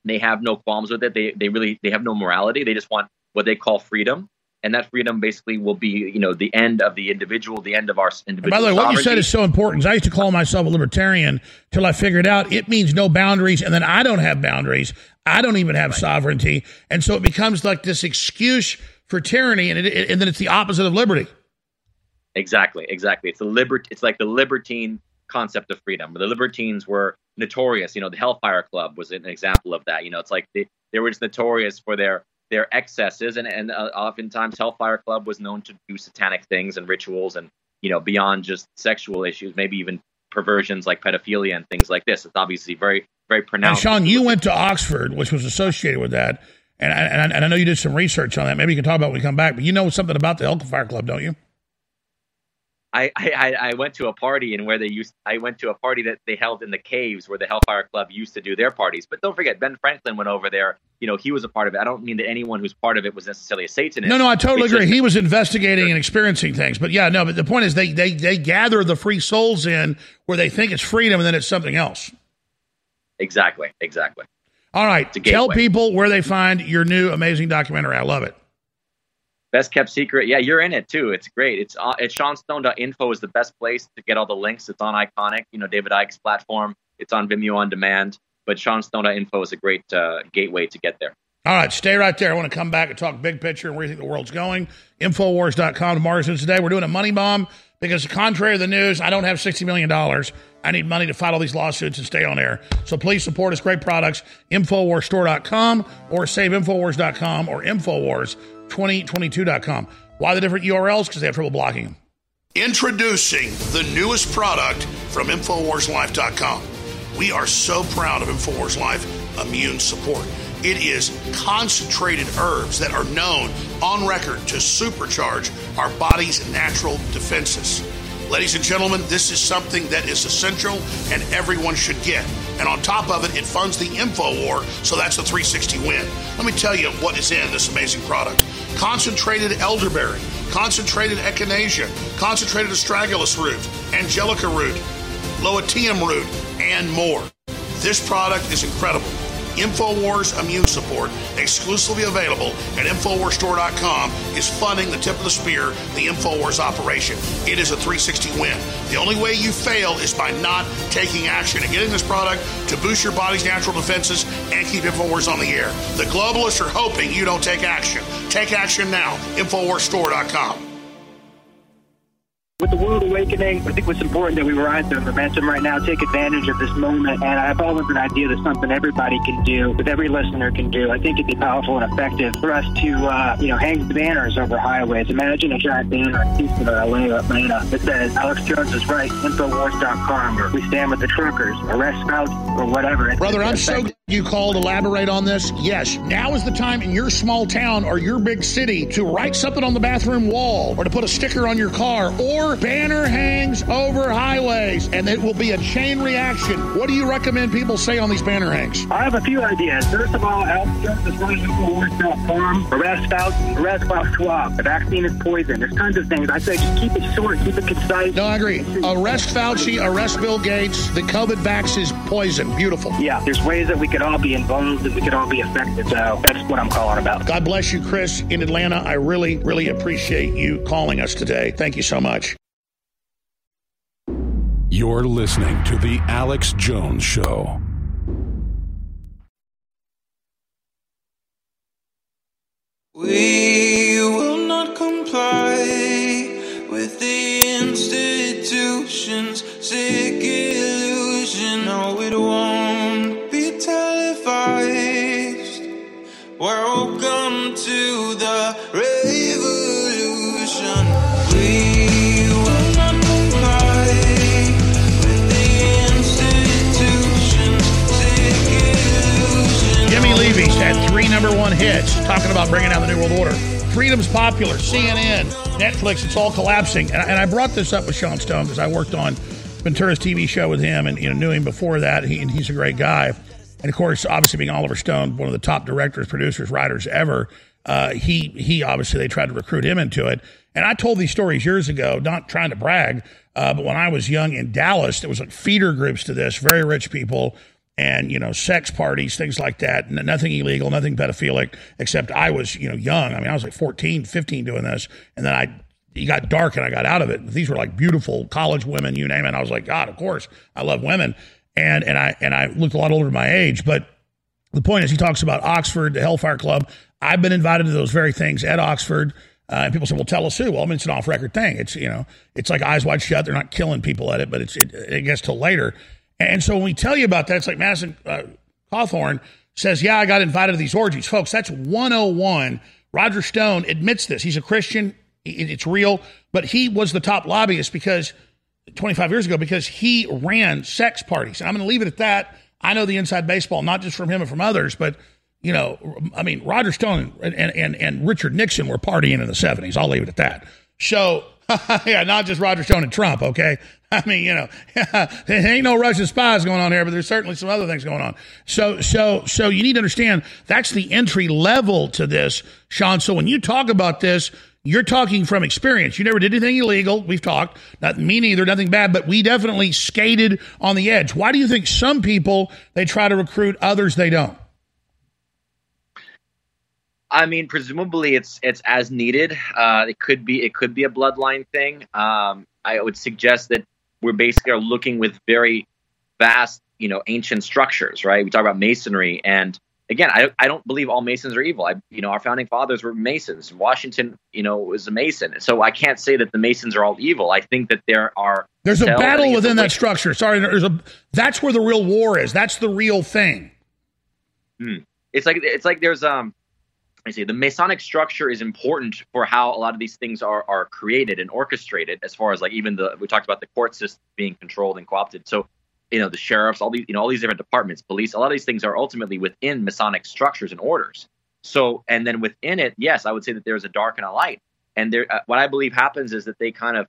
they have no qualms with it they they really they have no morality they just want what they call freedom and that freedom basically will be you know the end of the individual the end of our individual by the way what you said is so important i used to call myself a libertarian till i figured out it means no boundaries and then i don't have boundaries i don't even have right. sovereignty and so it becomes like this excuse for tyranny and, it, and then it's the opposite of liberty Exactly, exactly. It's a libert. It's like the libertine concept of freedom. The libertines were notorious. You know, the Hellfire Club was an example of that. You know, it's like they, they were just notorious for their their excesses, and and uh, oftentimes Hellfire Club was known to do satanic things and rituals, and you know, beyond just sexual issues, maybe even perversions like pedophilia and things like this. It's obviously very very pronounced. And Sean, you went to Oxford, which was associated with that, and and, and I know you did some research on that. Maybe you can talk about it when we come back. But you know something about the Hellfire Club, don't you? I, I, I went to a party and where they used I went to a party that they held in the caves where the Hellfire Club used to do their parties. But don't forget, Ben Franklin went over there. You know, he was a part of it. I don't mean that anyone who's part of it was necessarily a Satanist. No, no, I totally it's agree. Just, he was investigating and experiencing things. But yeah, no, but the point is they, they they gather the free souls in where they think it's freedom and then it's something else. Exactly, exactly. All right. Tell people where they find your new amazing documentary. I love it. Best kept secret. Yeah, you're in it too. It's great. It's uh, it's SeanStone.info is the best place to get all the links. It's on Ickonic, you know, David Icke's platform. It's on Vimeo on demand. But SeanStone.info is a great uh, gateway to get there. All right, stay right there. I want to come back and talk big picture and where you think the world's going. Infowars.com tomorrow. So today we're doing a money bomb because, contrary to the news, I don't have $60 million. I need money to fight all these lawsuits and stay on air. So please support us. Great products. Infowarsstore.com or saveinfowars.com or Infowars 2022.com. Why the different URLs? Because they have trouble blocking them. Introducing the newest product from InfoWarsLife.com. We are so proud of InfoWars Life Immune Support. It is concentrated herbs that are known on record to supercharge our body's natural defenses. Ladies and gentlemen, this is something that is essential and everyone should get. And on top of it, it funds the info war, so that's a 360 win. Let me tell you what is in this amazing product concentrated elderberry, concentrated echinacea, concentrated astragalus root, angelica root, leucotium root, and more. This product is incredible. InfoWars Immune Support, exclusively available at InfoWarsStore.com, is funding the tip of the spear, the InfoWars operation. It is a 360 win. The only way you fail is by not taking action and getting this product to boost your body's natural defenses and keep InfoWars on the air. The globalists are hoping you don't take action. Take action now. InfoWarsStore.com. With the world awakening, I think what's important that we ride the momentum right now, take advantage of this moment. And I've always an idea that something everybody can do, that every listener can do. I think it'd be powerful and effective for us to, uh, you know, hang banners over highways. Imagine a giant banner in Houston or LA or Atlanta that says Alex Jones is right, Infowars.com, or we stand with the truckers, arrest scouts, or whatever. Brother, I'm so you called. Elaborate on this. Yes, now is the time in your small town or your big city to write something on the bathroom wall or to put a sticker on your car or banner hangs over highways, and it will be a chain reaction. What do you recommend people say on these banner hangs? I have a few ideas. First of all, Jones is running. Arrest Fauci, arrest Klaus Schwab. The vaccine is poison. There's tons of things. I say just keep it short, keep it concise. No, I agree. Arrest Fauci, arrest Bill Gates. The COVID vax is poison. Beautiful. Yeah, there's ways that we could all be involved and we could all be affected. So that's what I'm calling about. God bless you, Chris, in Atlanta. I really, really appreciate you calling us today. Thank you so much. You're listening to The Alex Jones Show. We will not comply with the institution's sick illusion. No, it won't Welcome to the revolution. We. Jimmy Levy's had three number one hits talking about bringing down the New World Order. Freedom's popular, CNN, Netflix, it's all collapsing. And I, and I brought this up with Sean Stone because I worked on Ventura's TV show with him and you know knew him before that. He, and he's a great guy. And of course, obviously being Oliver Stone, one of the top directors, producers, writers ever, uh, he he obviously they tried to recruit him into it. And I told these stories years ago, not trying to brag, uh, but when I was young in Dallas, there was like feeder groups to this, very rich people, and you know, sex parties, things like that. Nothing illegal, nothing pedophilic, except I was you know young. I mean, I was like 14, 15 doing this, and then I it got dark and I got out of it. These were like beautiful college women, you name it. I was like, God, of course, I love women and and I and I looked a lot older than my age. But the point is, he talks about Oxford, the Hellfire Club. I've been invited to those very things at Oxford. Uh, and people say, "Well, tell us who." Well, I mean, it's an off-record thing. It's you know, it's like eyes wide shut. They're not killing people at it, but it's it, it gets till later. And so when we tell you about that, it's like Madison uh, says, "Yeah, I got invited to these orgies, folks." That's 101. Roger Stone admits this. He's a Christian. It's real, but he was the top lobbyist because 25 years ago because he ran sex parties. I'm going to leave it at that. I know the inside baseball, not just from him and from others, but you know, I mean, Roger Stone and, and, and Richard Nixon were partying in the 70s. I'll leave it at that. So, yeah, not just Roger Stone and Trump, okay? I mean, you know, there ain't no Russian spies going on here, but there's certainly some other things going on. So, so, so you need to understand that's the entry level to this, Sean. So when you talk about this, you're talking from experience. You never did anything illegal. We've talked. Not me neither, nothing bad, but we definitely skated on the edge. Why do you think some people they try to recruit, others they don't? I mean, presumably it's it's as needed. Uh, it could be it could be a bloodline thing. Um, I would suggest that we're basically are looking with very vast, you know, ancient structures, right? We talk about masonry, and again, I, I don't believe all Masons are evil. I, you know, our founding fathers were Masons. Washington, you know, was a Mason. So I can't say that the Masons are all evil. I think that there are. There's a battle within that structure. Sorry, there's a. That's where the real war is. That's the real thing. Hmm. It's like it's like there's um. I say the Masonic structure is important for how a lot of these things are are created and orchestrated. As far as like even the we talked about the court system being controlled and co-opted. So you know the sheriffs, all these you know all these different departments, police, a lot of these things are ultimately within Masonic structures and orders. So and then within it, yes, I would say that there's a dark and a light. And there, uh, what I believe happens is that they kind of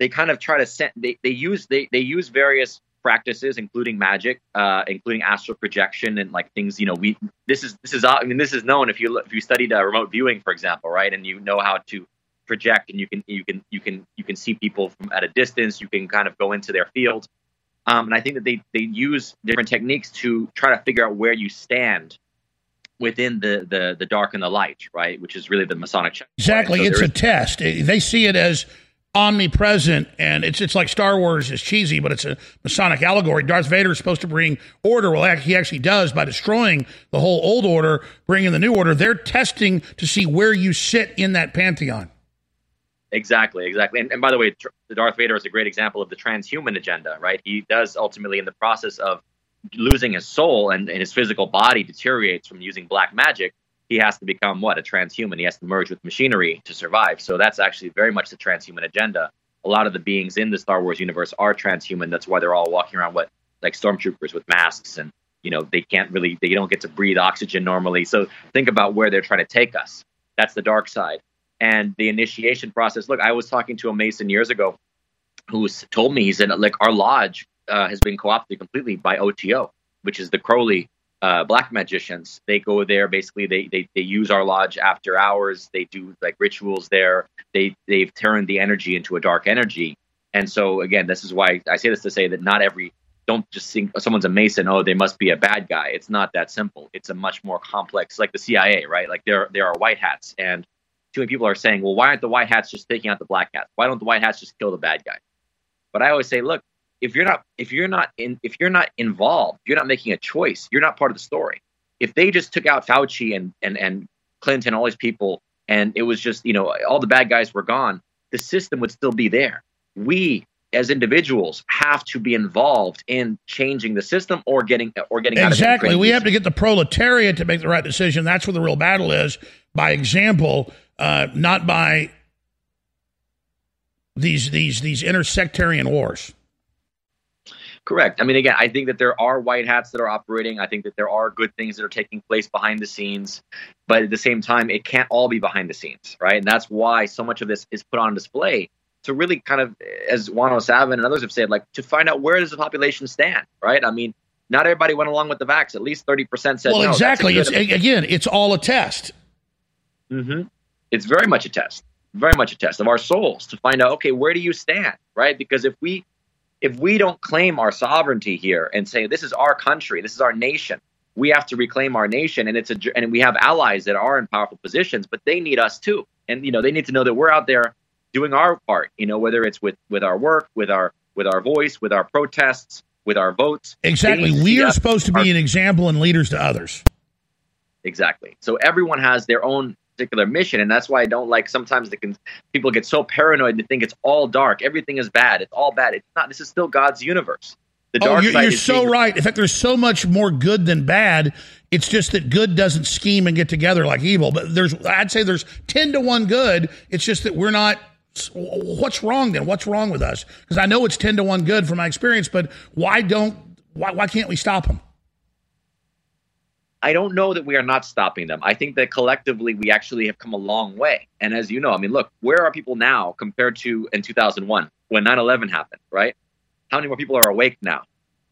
they kind of try to send they, they use they they use various practices including magic uh, including astral projection and like things you know we this is this is i mean this is known if you if you studied uh, remote viewing for example right and you know how to project and you can you can you can you can see people from at a distance you can kind of go into their field um, and I think that they, they use different techniques to try to figure out where you stand within the, the, the dark and the light, right? Which is really the Masonic check. Exactly. So it's a is- test. They see it as omnipresent and it's it's like Star Wars is cheesy, but it's a Masonic allegory. Darth Vader is supposed to bring order. Well, he actually does by destroying the whole old order, bringing the new order. They're testing to see where you sit in that pantheon. Exactly, exactly. And, and by the way, the Darth Vader is a great example of the transhuman agenda, right? He does ultimately, in the process of losing his soul and, and his physical body deteriorates from using black magic, he has to become what? A transhuman. He has to merge with machinery to survive. So that's actually very much the transhuman agenda. A lot of the beings in the Star Wars universe are transhuman. That's why they're all walking around what like stormtroopers with masks and you know they can't really they don't get to breathe oxygen normally. So think about where they're trying to take us. That's the dark side and the initiation process. Look, I was talking to a Mason years ago who told me he said like our lodge uh, has been co-opted completely by OTO, which is the Crowley uh, black magicians. They go there basically. They, they they use our lodge after hours. They do like rituals there. They they've turned the energy into a dark energy. And so again, this is why I say this to say that not every don't just think someone's a mason oh they must be a bad guy it's not that simple it's a much more complex like the cia right like there there are white hats and too many people are saying, well, why aren't the white hats just taking out the black hats? Why don't the white hats just kill the bad guy? But I always say, look, if you're not if you're not in if you're not involved, you're not making a choice. You're not part of the story. If they just took out Fauci and and and Clinton, all these people, and it was just you know all the bad guys were gone, the system would still be there. We as individuals have to be involved in changing the system or getting or getting out of Exactly. We have to get the proletariat to make the right decision. That's where the real battle is by example, uh, not by these these these intersectarian wars. Correct. I mean, again, I think that there are white hats that are operating. I think that there are good things that are taking place behind the scenes, but at the same time, it can't all be behind the scenes, right? And that's why so much of this is put on display to really kind of, as Juan O'Savin and others have said, like to find out where does the population stand, right? I mean, not everybody went along with the vax. At least thirty percent said well, no. Exactly. It's again, it's all a test. hmm It's very much a test, very much a test of our souls to find out, okay, where do you stand, right? Because if we if we don't claim our sovereignty here and say this is our country, this is our nation, we have to reclaim our nation, and it's a and we have allies that are in powerful positions, but they need us too, and you know they need to know that we're out there doing our part, you know, whether it's with with our work, with our with our voice, with our protests, with our votes. Exactly. We are supposed to be an example and leaders to others. Exactly. So everyone has their own particular mission, and that's why I don't like sometimes the con- people get so paranoid and think it's all dark, everything is bad, it's all bad. It's not. This is still God's universe. The Oh, you're, side you're is so being- right. In fact, there's so much more good than bad. It's just that good doesn't scheme and get together like evil. But there's, I'd say there's ten to one good. It's just that we're not. What's wrong then? What's wrong with us? Because I know it's ten to one good from my experience, but why don't? Why, why can't we stop them? I don't know that we are not stopping them. I think that collectively we actually have come a long way. And as you know, I mean, look, where are people now compared to in 2001 when 9/11 happened, right? How many more people are awake now?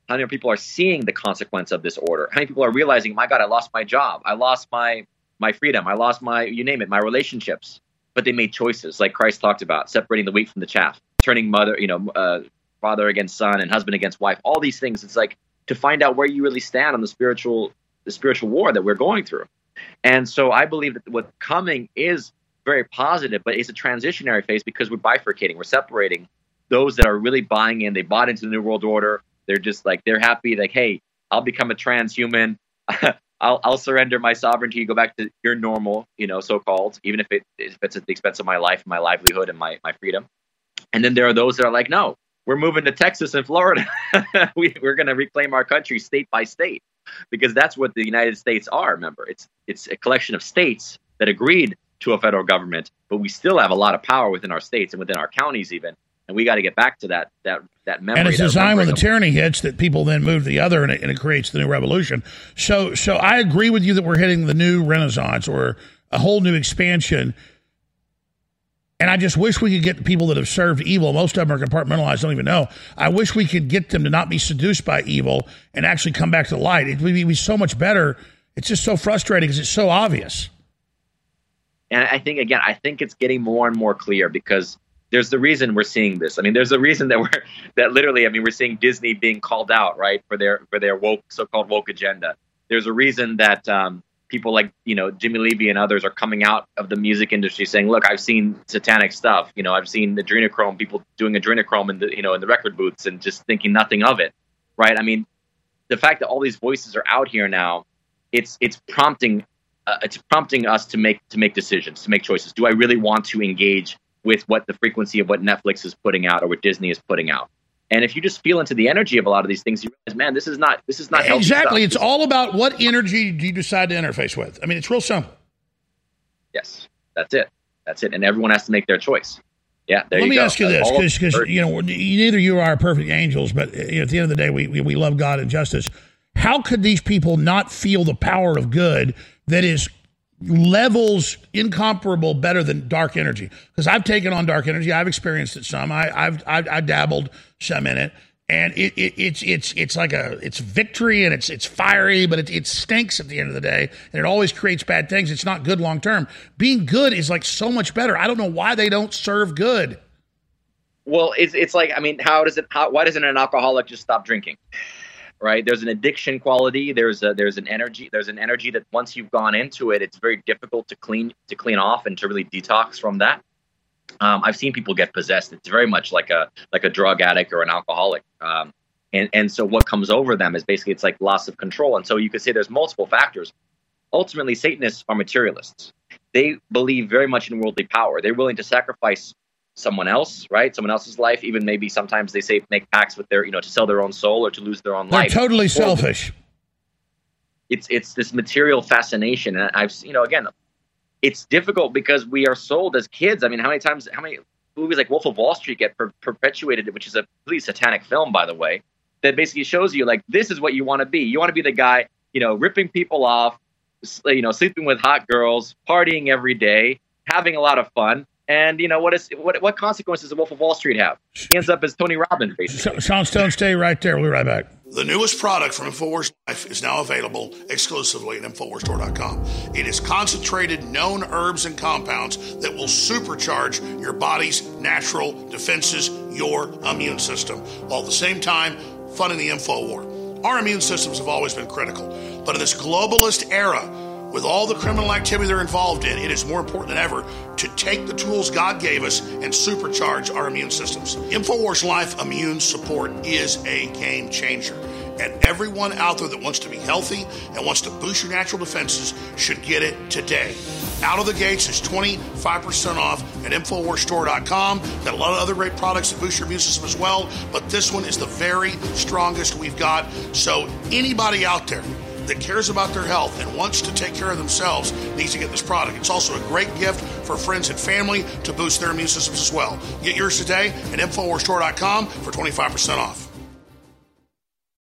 How many people are seeing the consequence of this order? How many people are realizing, my God, I lost my job, I lost my my freedom, I lost my you name it, my relationships. But they made choices, like Christ talked about, separating the wheat from the chaff, turning mother, you know, uh, father against son, and husband against wife. All these things. It's like to find out where you really stand on the spiritual the spiritual war that we're going through. And so I believe that what's coming is very positive, but it's a transitionary phase because we're bifurcating, we're separating those that are really buying in. They bought into the New World Order. They're just like they're happy, like, hey, I'll become a transhuman. I'll I'll surrender my sovereignty, go back to your normal, you know, so called, even if it if it's at the expense of my life, my livelihood, and my my freedom. And then there are those that are like, no, we're moving to Texas and Florida. we, we're going to reclaim our country state by state because that's what the United States are. Remember, it's it's a collection of states that agreed to a federal government, but we still have a lot of power within our states and within our counties even, and we got to get back to that that that memory. and it's that designed when the tyranny hits that people then move to the other and it, and it creates the new revolution so so i agree with you that we're hitting the new renaissance or a whole new expansion and i just wish we could get the people that have served evil most of them are compartmentalized don't even know i wish we could get them to not be seduced by evil and actually come back to the light it would be, so much better it's just so frustrating because it's so obvious And I think again, I think it's getting more and more clear because there's the reason we're seeing this. I mean, there's a reason that we're that literally. I mean, we're seeing Disney being called out, right, for their for their woke so-called woke agenda. There's a reason that um, people like you know Jimmy Levy and others are coming out of the music industry saying, "Look, I've seen satanic stuff. You know, I've seen adrenochrome people doing adrenochrome in the you know in the record booths and just thinking nothing of it." Right? I mean, the fact that all these voices are out here now, it's it's prompting uh, it's prompting us to make to make decisions, to make choices. Do I really want to engage with what the frequency of what Netflix is putting out or what Disney is putting out? And if you just feel into the energy of a lot of these things, you realize, man, this is not this is not exactly it's all about what energy do you decide to interface with i mean it's real simple Yes, that's it. That's it. And everyone has to make their choice. Yeah. There Let me go. ask you this, because you know neither you or I are perfect angels, but you know, at the end of the day, we, we we love God and justice. How could these people not feel the power of good that is levels incomparable better than dark energy? Because I've taken on dark energy, I've experienced it some. I I've I, I dabbled some in it, and it, it it's it's it's like a it's victory and it's it's fiery, but it, it stinks at the end of the day, and it always creates bad things. It's not good long term. Being good is like so much better. I don't know why they don't serve good. Well, it's it's like I mean, how does it? How why doesn't an alcoholic just stop drinking? Right? There's an addiction quality. There's a there's an energy. There's an energy that once you've gone into it, it's very difficult to clean to clean off and to really detox from that. Um, I've seen people get possessed. It's very much like a like a drug addict or an alcoholic. Um, and and so what comes over them is basically it's like loss of control. And so you could say there's multiple factors. Ultimately, Satanists are materialists. They believe very much in worldly power. They're willing to sacrifice someone else, right? Someone else's life. Even maybe sometimes they say make pacts with their, you know, to sell their own soul or to lose their own life. They're life. totally Or- selfish. It's it's this material fascination, and I've you know again, it's difficult because we are sold as kids. I mean, how many times, how many movies like Wolf of Wall Street get per- perpetuated, which is a completely satanic film, by the way, that basically shows you like this is what you want to be. You want to be the guy, you know, ripping people off, you know, sleeping with hot girls, partying every day, having a lot of fun. And you know what is what what consequences does Wolf of Wall Street have? He ends up as Tony Robbins, basically. Sean Stone, stay right there. We'll be right back. The newest product from InfoWars Life is now available exclusively at InfoWarsStore.com. It is concentrated known herbs and compounds that will supercharge your body's natural defenses, your immune system, while at the same time funding the info war. Our immune systems have always been critical, but in this globalist era, with all the criminal activity they're involved in, it is more important than ever to take the tools God gave us and supercharge our immune systems. InfoWars Life Immune Support is a game changer. And everyone out there that wants to be healthy and wants to boost your natural defenses should get it today. Out of the gates is 25% off at InfoWarsStore.com. Got a lot of other great products that boost your immune system as well, but this one is the very strongest we've got. So, anybody out there that cares about their health and wants to take care of themselves needs to get this product. It's also a great gift for friends and family to boost their immune systems as well. Get yours today at InfoWarsStore.com for 25% off.